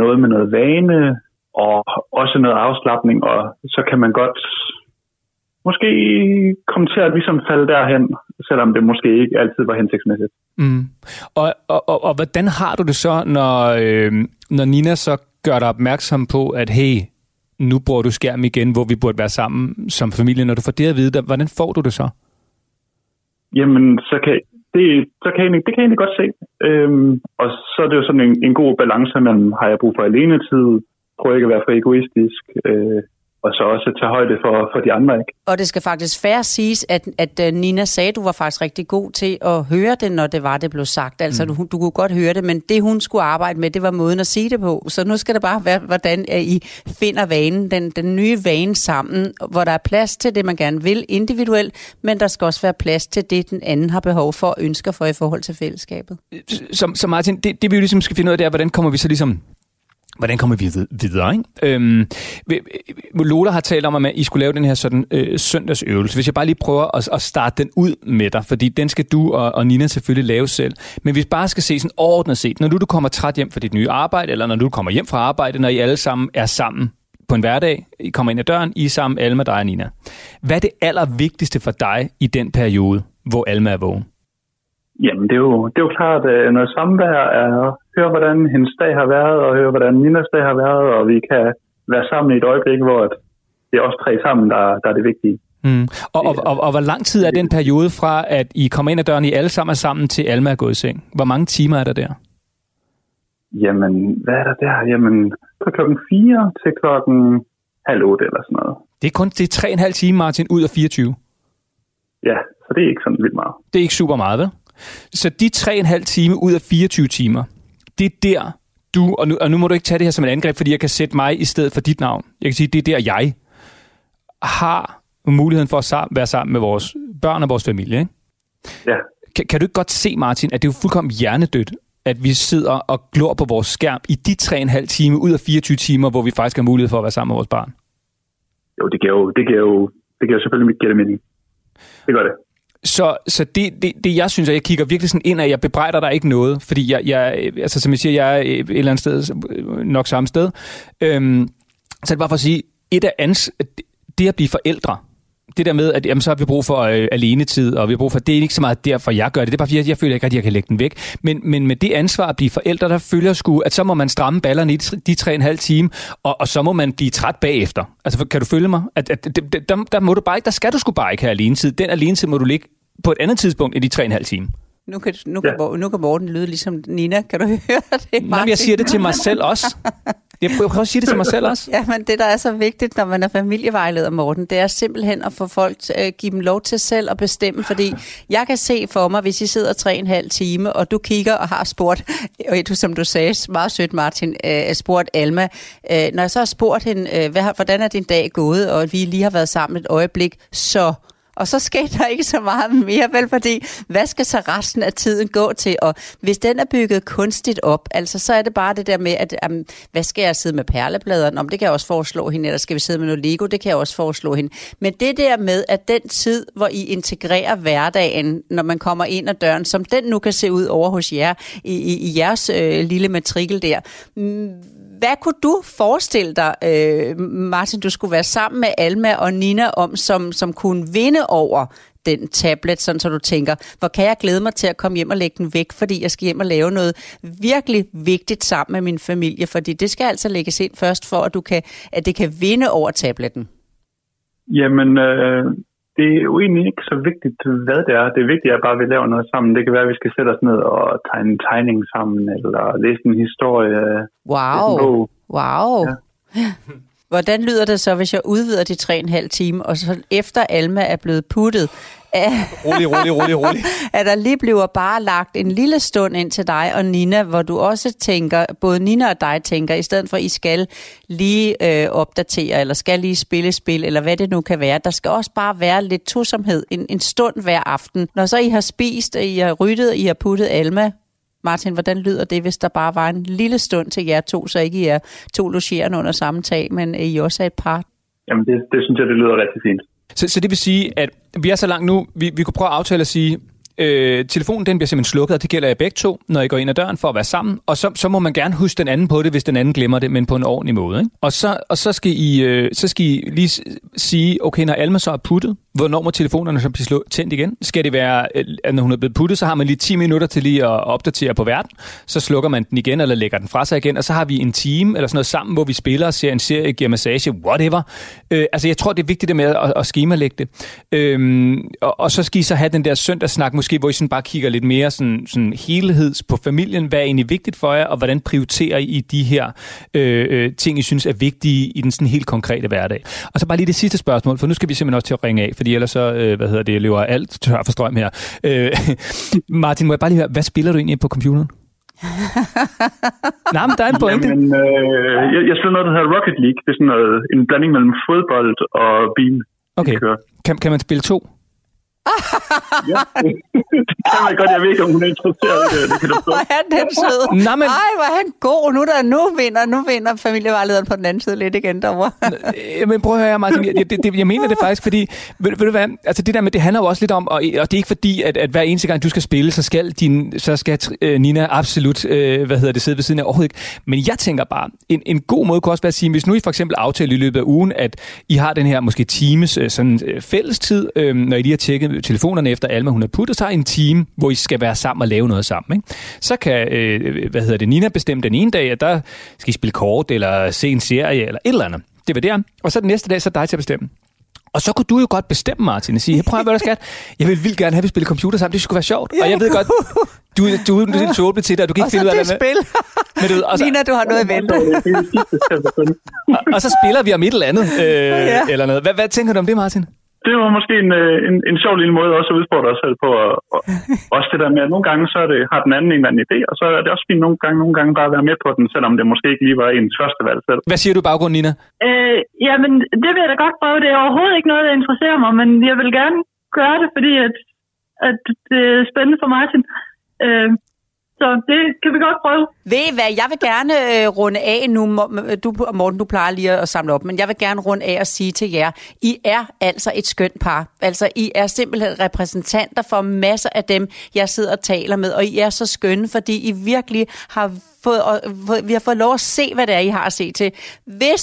noget med noget vane, og også noget afslappning, og så kan man godt måske komme til at ligesom falde derhen, selvom det måske ikke altid var hensigtsmæssigt. Mm. Og, og, og, og hvordan har du det så, når, øh, når Nina så gør dig opmærksom på, at hey, nu bruger du skærm igen, hvor vi burde være sammen som familie. Når du får det at vide, hvordan får du det så? Jamen, så kan, det, så kan jeg, det kan jeg egentlig godt se. Øhm, og så er det jo sådan en, en god balance mellem, har jeg brug for alene tid, prøver ikke at være for egoistisk, øh, og så også tage højde for, for de andre. Ikke? Og det skal faktisk færre siges, at, at øh, Nina sagde, at du var faktisk rigtig god til at høre det, når det var, det blev sagt. Altså, mm. du, du kunne godt høre det, men det, hun skulle arbejde med, det var måden at sige det på. Så nu skal det bare være, hvordan I finder vanen, den, den nye vane sammen, hvor der er plads til det, man gerne vil individuelt, men der skal også være plads til det, den anden har behov for og ønsker for i forhold til fællesskabet. Så, så Martin, det, det vi jo ligesom skal finde ud af, det er, hvordan kommer vi så ligesom Hvordan kommer vi videre? Ikke? Øhm, Lola har talt om, at I skulle lave den her sådan, øh, søndagsøvelse. Hvis jeg bare lige prøver at, at starte den ud med dig, fordi den skal du og, og Nina selvfølgelig lave selv. Men hvis bare skal se sådan overordnet set, når du, du kommer træt hjem fra dit nye arbejde, eller når du kommer hjem fra arbejde, når I alle sammen er sammen på en hverdag, I kommer ind ad døren, I er sammen, Alma, dig og Nina. Hvad er det allervigtigste for dig i den periode, hvor Alma er vågen? Jamen, det er jo, det er jo klart, at noget samvær er høre, hvordan hendes dag har været, og høre, hvordan Ninas dag har været, og vi kan være sammen i et øjeblik, hvor det er os tre sammen, der, der er det vigtige. Mm. Og, og, og, og hvor lang tid er den periode fra, at I kommer ind ad døren, I alle sammen er sammen, til Alma er gået i seng? Hvor mange timer er der der? Jamen, hvad er der der? Jamen, fra klokken 4 til klokken halv 8 eller sådan noget. Det er kun det er 3,5 timer, Martin, ud af 24? Ja, så det er ikke sådan vildt meget. Det er ikke super meget, vel? Så de 3,5 timer ud af 24 timer, det er der, du, og nu, og nu må du ikke tage det her som et angreb, fordi jeg kan sætte mig i stedet for dit navn. Jeg kan sige, det er der, jeg har muligheden for at være sammen med vores børn og vores familie. Ikke? Ja. Kan, kan du ikke godt se, Martin, at det er jo fuldkommen hjernedødt, at vi sidder og glor på vores skærm i de 3,5 timer ud af 24 timer, hvor vi faktisk har mulighed for at være sammen med vores barn? Jo, det giver jo, det giver jo, det giver jo selvfølgelig giver det mening. Det gør det. Så, så det, det, det, jeg synes, at jeg kigger virkelig sådan ind, at jeg bebrejder dig ikke noget, fordi jeg, jeg øh, altså som jeg siger, jeg er øh, et eller andet sted, øh, nok samme sted. Øhm, så det er bare for at sige, et af ans, det at blive forældre, det der med, at jamen, så har vi brug for øh, alenetid, og vi har brug for, det er ikke så meget derfor, jeg gør det. Det er bare fordi, jeg, jeg føler ikke, at jeg kan lægge den væk. Men, men med det ansvar at blive forældre, der følger sgu, at så må man stramme ballerne i de tre og en halv time, og, og så må man blive træt bagefter. Altså, kan du følge mig? At, at, at, der, der, må du bare ikke, der skal du sgu bare ikke have alenetid. Den alenetid må du ligge på et andet tidspunkt end de tre og en halv time. Nu kan, nu, kan, ja. nu kan Morten lyde ligesom Nina. Kan du høre det? Nej, jeg siger det til mig selv også. Jeg prøver at sige det til mig selv også. Ja, men det, der er så vigtigt, når man er familievejleder, Morten, det er simpelthen at få folk, uh, give dem lov til selv at bestemme, fordi jeg kan se for mig, hvis I sidder tre en halv time, og du kigger og har spurgt, og du, som du sagde, meget sødt Martin, uh, spurgt Alma, uh, når jeg så har spurgt hende, uh, hvad, hvordan er din dag gået, og vi lige har været sammen et øjeblik, så og så sker der ikke så meget mere, vel, fordi hvad skal så resten af tiden gå til? Og hvis den er bygget kunstigt op, altså så er det bare det der med, at um, hvad skal jeg sidde med perlebladerne om? Det kan jeg også foreslå hende, eller skal vi sidde med noget Lego? Det kan jeg også foreslå hende. Men det der med, at den tid, hvor I integrerer hverdagen, når man kommer ind ad døren, som den nu kan se ud over hos jer, i, i, i jeres øh, lille matrikel der, mm, hvad kunne du forestille dig, øh, Martin, du skulle være sammen med Alma og Nina om, som, som kunne vinde over den tablet, sådan så du tænker, hvor kan jeg glæde mig til at komme hjem og lægge den væk, fordi jeg skal hjem og lave noget virkelig vigtigt sammen med min familie, fordi det skal altså lægges ind først for, at, du kan, at det kan vinde over tabletten. Jamen, øh, det er jo egentlig ikke så vigtigt, hvad det er. Det er vigtigt, at bare vi laver noget sammen. Det kan være, at vi skal sætte os ned og tegne en tegning sammen, eller læse en historie. Wow. En wow. Ja. Hvordan lyder det så, hvis jeg udvider de 3,5 timer, og så efter Alma er blevet puttet, rolig, rolig, rolig, rolig. at der lige bliver bare lagt en lille stund ind til dig og Nina, hvor du også tænker, både Nina og dig tænker, i stedet for, at I skal lige øh, opdatere, eller skal lige spille spil, eller hvad det nu kan være. Der skal også bare være lidt tosomhed, en, en stund hver aften. Når så I har spist, I har ryddet, I har puttet Alma Martin, hvordan lyder det, hvis der bare var en lille stund til jer to, så ikke I er to logerende under samme tag, men I også er et par? Jamen, det, det synes jeg, det lyder rigtig fint. Så, så det vil sige, at vi er så langt nu, vi, vi kunne prøve at aftale at sige, øh, telefonen den bliver simpelthen slukket, og det gælder jeg begge to, når I går ind ad døren for at være sammen. Og så, så må man gerne huske den anden på det, hvis den anden glemmer det, men på en ordentlig måde. Ikke? Og, så, og så, skal I, øh, så skal I lige sige, okay, når Alma så er puttet, hvornår må telefonerne så blive tændt igen? Skal det være, øh, at når hun er blevet puttet, så har man lige 10 minutter til lige at opdatere på verden. Så slukker man den igen, eller lægger den fra sig igen, og så har vi en time eller sådan noget sammen, hvor vi spiller og ser en serie, giver massage, whatever. Øh, altså, jeg tror, det er vigtigt det med at, at schemalægge det. Øh, og, og, så skal I så have den der søndagssnak, måske, hvor I sådan bare kigger lidt mere sådan, sådan helheds på familien. Hvad er egentlig vigtigt for jer, og hvordan prioriterer I de her øh, øh ting, I synes er vigtige i den sådan helt konkrete hverdag? Og så bare lige det sidste spørgsmål, for nu skal vi simpelthen også til at ringe af, fordi ellers så, øh, hvad hedder det, lever alt tør for strøm her. Øh, Martin, må jeg bare lige høre, hvad spiller du egentlig på computeren? Nej, men der er en pointe. Jamen, øh, jeg, jeg spiller noget, der hedder Rocket League. Det er sådan noget, en blanding mellem fodbold og bil. Okay. Kan, kan man spille to? Ja, det kan godt. Jeg ved ikke, om hun er interesseret i det. det kan du Hvor er den sød. Nå, men... Ej, hvor er han god. Nu, der, nu, vinder, nu vinder familievejlederen på den anden side lidt igen derovre. men prøv at høre, Martin. Jeg, det, det, jeg mener det faktisk, fordi... Ved, ved du hvad? Altså, det der med, det handler jo også lidt om, og, og det er ikke fordi, at, at hver eneste gang, du skal spille, så skal, din, så skal uh, Nina absolut, uh, hvad hedder det, sidde ved siden af overhovedet ikke. Men jeg tænker bare, en, en god måde kunne også være at sige, hvis nu I for eksempel aftaler i løbet af ugen, at I har den her måske times uh, sådan, uh, fællestid, uh, når I lige har tjekket telefonerne efter Alma, hun er puttet, sig en team, hvor I skal være sammen og lave noget sammen. Ikke? Så kan, øh, hvad hedder det, Nina bestemme den ene dag, at der skal I spille kort, eller se en serie, eller et eller andet. Det var det. Og så den næste dag, så er dig til at bestemme. Og så kunne du jo godt bestemme, Martin, og sige, prøv at høre, skat. Jeg vil vildt gerne have, at vi spiller computer sammen. Det skulle være sjovt. Og jeg ved godt, du, du, du er lidt tåbelig til det, og du kan ikke finde ud af det. Og så det spil. Men du, og så, Nina, du har noget i vente. og, og, så spiller vi om et eller andet. Øh, ja. eller noget. Hvad, hvad tænker du om det, Martin? Det var måske en, øh, en, en sjov lille måde også at udfordre os selv på. Og, og, også det der med, at nogle gange så er det, har den anden en eller anden idé, og så er det også fint nogle gange, nogle gange bare at være med på den, selvom det måske ikke lige var ens første valg selv. Hvad siger du baggrund, Nina? Øh, jamen, det vil jeg da godt prøve. Det er overhovedet ikke noget, der interesserer mig, men jeg vil gerne gøre det, fordi at, at det er spændende for Martin. Øh, så det kan vi godt prøve. Ved I hvad, jeg vil gerne øh, runde af nu. Du, Morten, du plejer lige at samle op, men jeg vil gerne runde af og sige til jer, I er altså et skønt par. Altså, I er simpelthen repræsentanter for masser af dem, jeg sidder og taler med, og I er så skønne, fordi I virkelig har fået, og, vi har fået lov at se, hvad det er, I har at se til. Hvis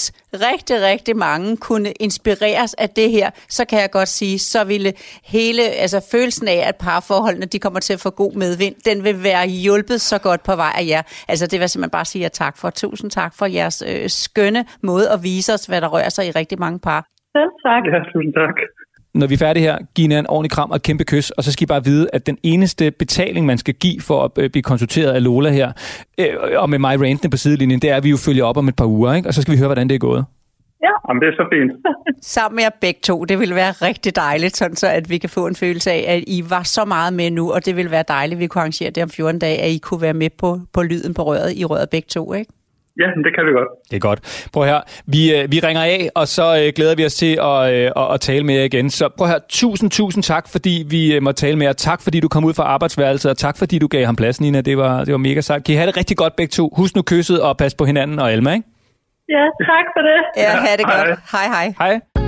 rigtig, rigtig mange kunne inspireres af det her, så kan jeg godt sige, så ville hele, altså følelsen af, at parforholdene, de kommer til at få god medvind, den vil være hjulpet så godt på vej af jer. Altså det vil jeg simpelthen bare sige jer tak for. Tusind tak for jeres øh, skønne måde at vise os, hvad der rører sig i rigtig mange par. Selv tak. Ja, tusind tak når vi er færdige her, giv en ordentlig kram og et kæmpe kys, og så skal I bare vide, at den eneste betaling, man skal give for at øh, blive konsulteret af Lola her, øh, og med mig rantende på sidelinjen, det er, at vi jo følger op om et par uger, ikke? og så skal vi høre, hvordan det er gået. Ja. Jamen, det er så fint. Sammen med jer begge to. Det ville være rigtig dejligt, sådan så at vi kan få en følelse af, at I var så meget med nu, og det ville være dejligt, at vi kunne arrangere det om 14 dage, at I kunne være med på, på lyden på røret, i røret begge to, ikke? Ja, det kan vi godt. Det er godt. Prøv her. Vi, øh, vi ringer af, og så øh, glæder vi os til at, øh, at, at tale med jer igen. Så prøv her. Tusind, tusind tak, fordi vi øh, må tale med jer. Tak, fordi du kom ud fra arbejdsværelset, og tak, fordi du gav ham plads, Nina. Det var, det var mega sejt. Kan I have det rigtig godt begge to? Husk nu kysset, og pas på hinanden og Alma, ikke? Ja, tak for det. Ja, ha' det Hej. godt. Hej, hej. Hej.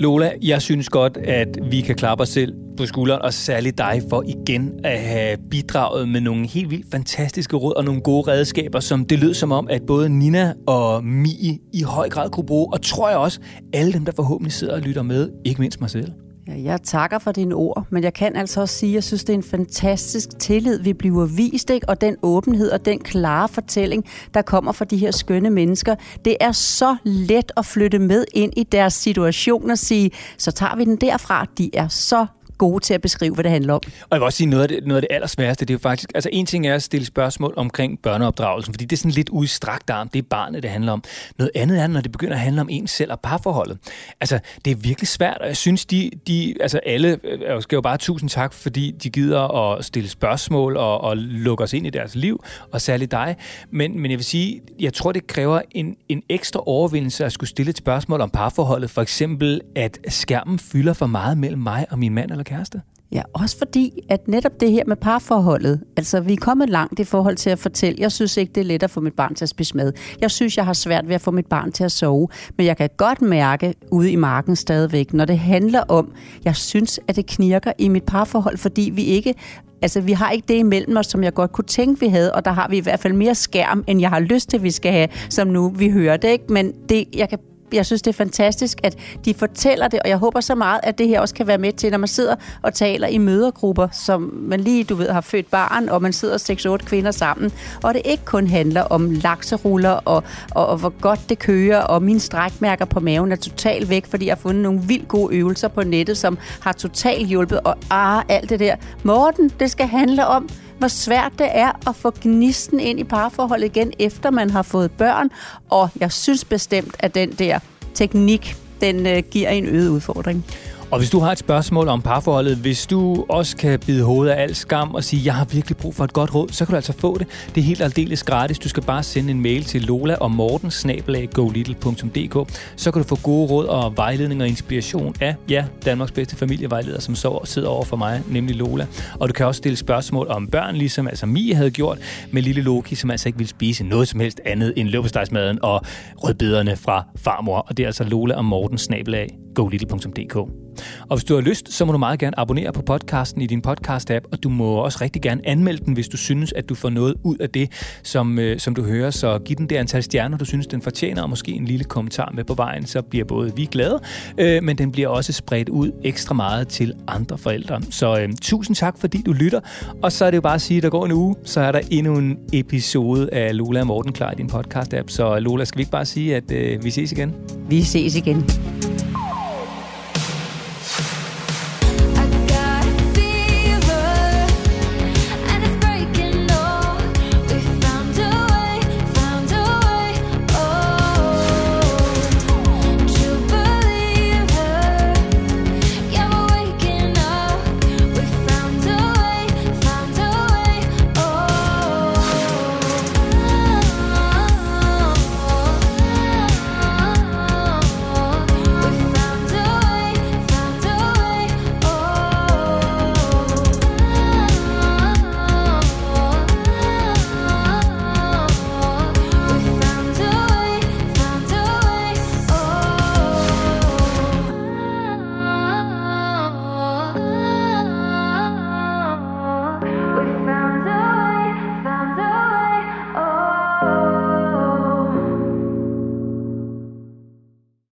Lola, jeg synes godt, at vi kan klappe os selv på skulderen, og særligt dig for igen at have bidraget med nogle helt vildt fantastiske råd og nogle gode redskaber, som det lød som om, at både Nina og Mie i høj grad kunne bruge, og tror jeg også, alle dem, der forhåbentlig sidder og lytter med, ikke mindst mig selv. Ja, jeg takker for dine ord, men jeg kan altså også sige, at jeg synes, det er en fantastisk tillid, vi bliver vist, ikke? og den åbenhed og den klare fortælling, der kommer fra de her skønne mennesker. Det er så let at flytte med ind i deres situation og sige, så tager vi den derfra. De er så gode til at beskrive, hvad det handler om. Og jeg vil også sige, noget af det, noget af det allersværeste, det er jo faktisk, altså en ting er at stille spørgsmål omkring børneopdragelsen, fordi det er sådan lidt udstrakt arm, det er barnet, det handler om. Noget andet er, når det begynder at handle om en selv og parforholdet. Altså, det er virkelig svært, og jeg synes, de, de altså alle øh, jeg skal jo bare tusind tak, fordi de gider at stille spørgsmål og, og lukke os ind i deres liv, og særligt dig. Men, men jeg vil sige, jeg tror, det kræver en, en ekstra overvindelse at skulle stille et spørgsmål om parforholdet. For eksempel, at skærmen fylder for meget mellem mig og min mand eller kæreste. Ja, også fordi, at netop det her med parforholdet, altså vi er kommet langt i forhold til at fortælle, jeg synes ikke, det er let at få mit barn til at spise mad. Jeg synes, jeg har svært ved at få mit barn til at sove, men jeg kan godt mærke ude i marken stadigvæk, når det handler om, jeg synes, at det knirker i mit parforhold, fordi vi ikke Altså, vi har ikke det imellem os, som jeg godt kunne tænke, vi havde, og der har vi i hvert fald mere skærm, end jeg har lyst til, vi skal have, som nu vi hører det, ikke? Men det, jeg kan jeg synes, det er fantastisk, at de fortæller det, og jeg håber så meget, at det her også kan være med til, når man sidder og taler i mødergrupper, som man lige, du ved, har født barn, og man sidder 6-8 kvinder sammen, og det ikke kun handler om lakseruller, og, og, og hvor godt det kører, og mine strækmærker på maven er totalt væk, fordi jeg har fundet nogle vildt gode øvelser på nettet, som har totalt hjulpet, og ah, alt det der. Morten, det skal handle om, hvor svært det er at få gnisten ind i parforholdet igen, efter man har fået børn. Og jeg synes bestemt, at den der teknik, den øh, giver en øget udfordring. Og hvis du har et spørgsmål om parforholdet, hvis du også kan bide hovedet af al skam og sige, jeg har virkelig brug for et godt råd, så kan du altså få det. Det er helt aldeles gratis. Du skal bare sende en mail til Lola og Morten, snabelaggolittle.dk. Så kan du få gode råd og vejledning og inspiration af, ja, Danmarks bedste familievejleder, som så sidder over for mig, nemlig Lola. Og du kan også stille spørgsmål om børn, ligesom altså Mie havde gjort med lille Loki, som altså ikke ville spise noget som helst andet end løbestejsmaden og rødbederne fra farmor. Og det er altså Lola og Morten, snabelag, golittle.dk. Og hvis du har lyst, så må du meget gerne abonnere på podcasten i din podcast-app, og du må også rigtig gerne anmelde den, hvis du synes, at du får noget ud af det, som, øh, som du hører. Så giv den det antal stjerner, du synes, den fortjener, og måske en lille kommentar med på vejen, så bliver både vi glade, øh, men den bliver også spredt ud ekstra meget til andre forældre. Så øh, tusind tak, fordi du lytter, og så er det jo bare at sige, at der går en uge, så er der endnu en episode af Lola og Morten klar i din podcast-app. Så Lola, skal vi ikke bare sige, at øh, vi ses igen? Vi ses igen.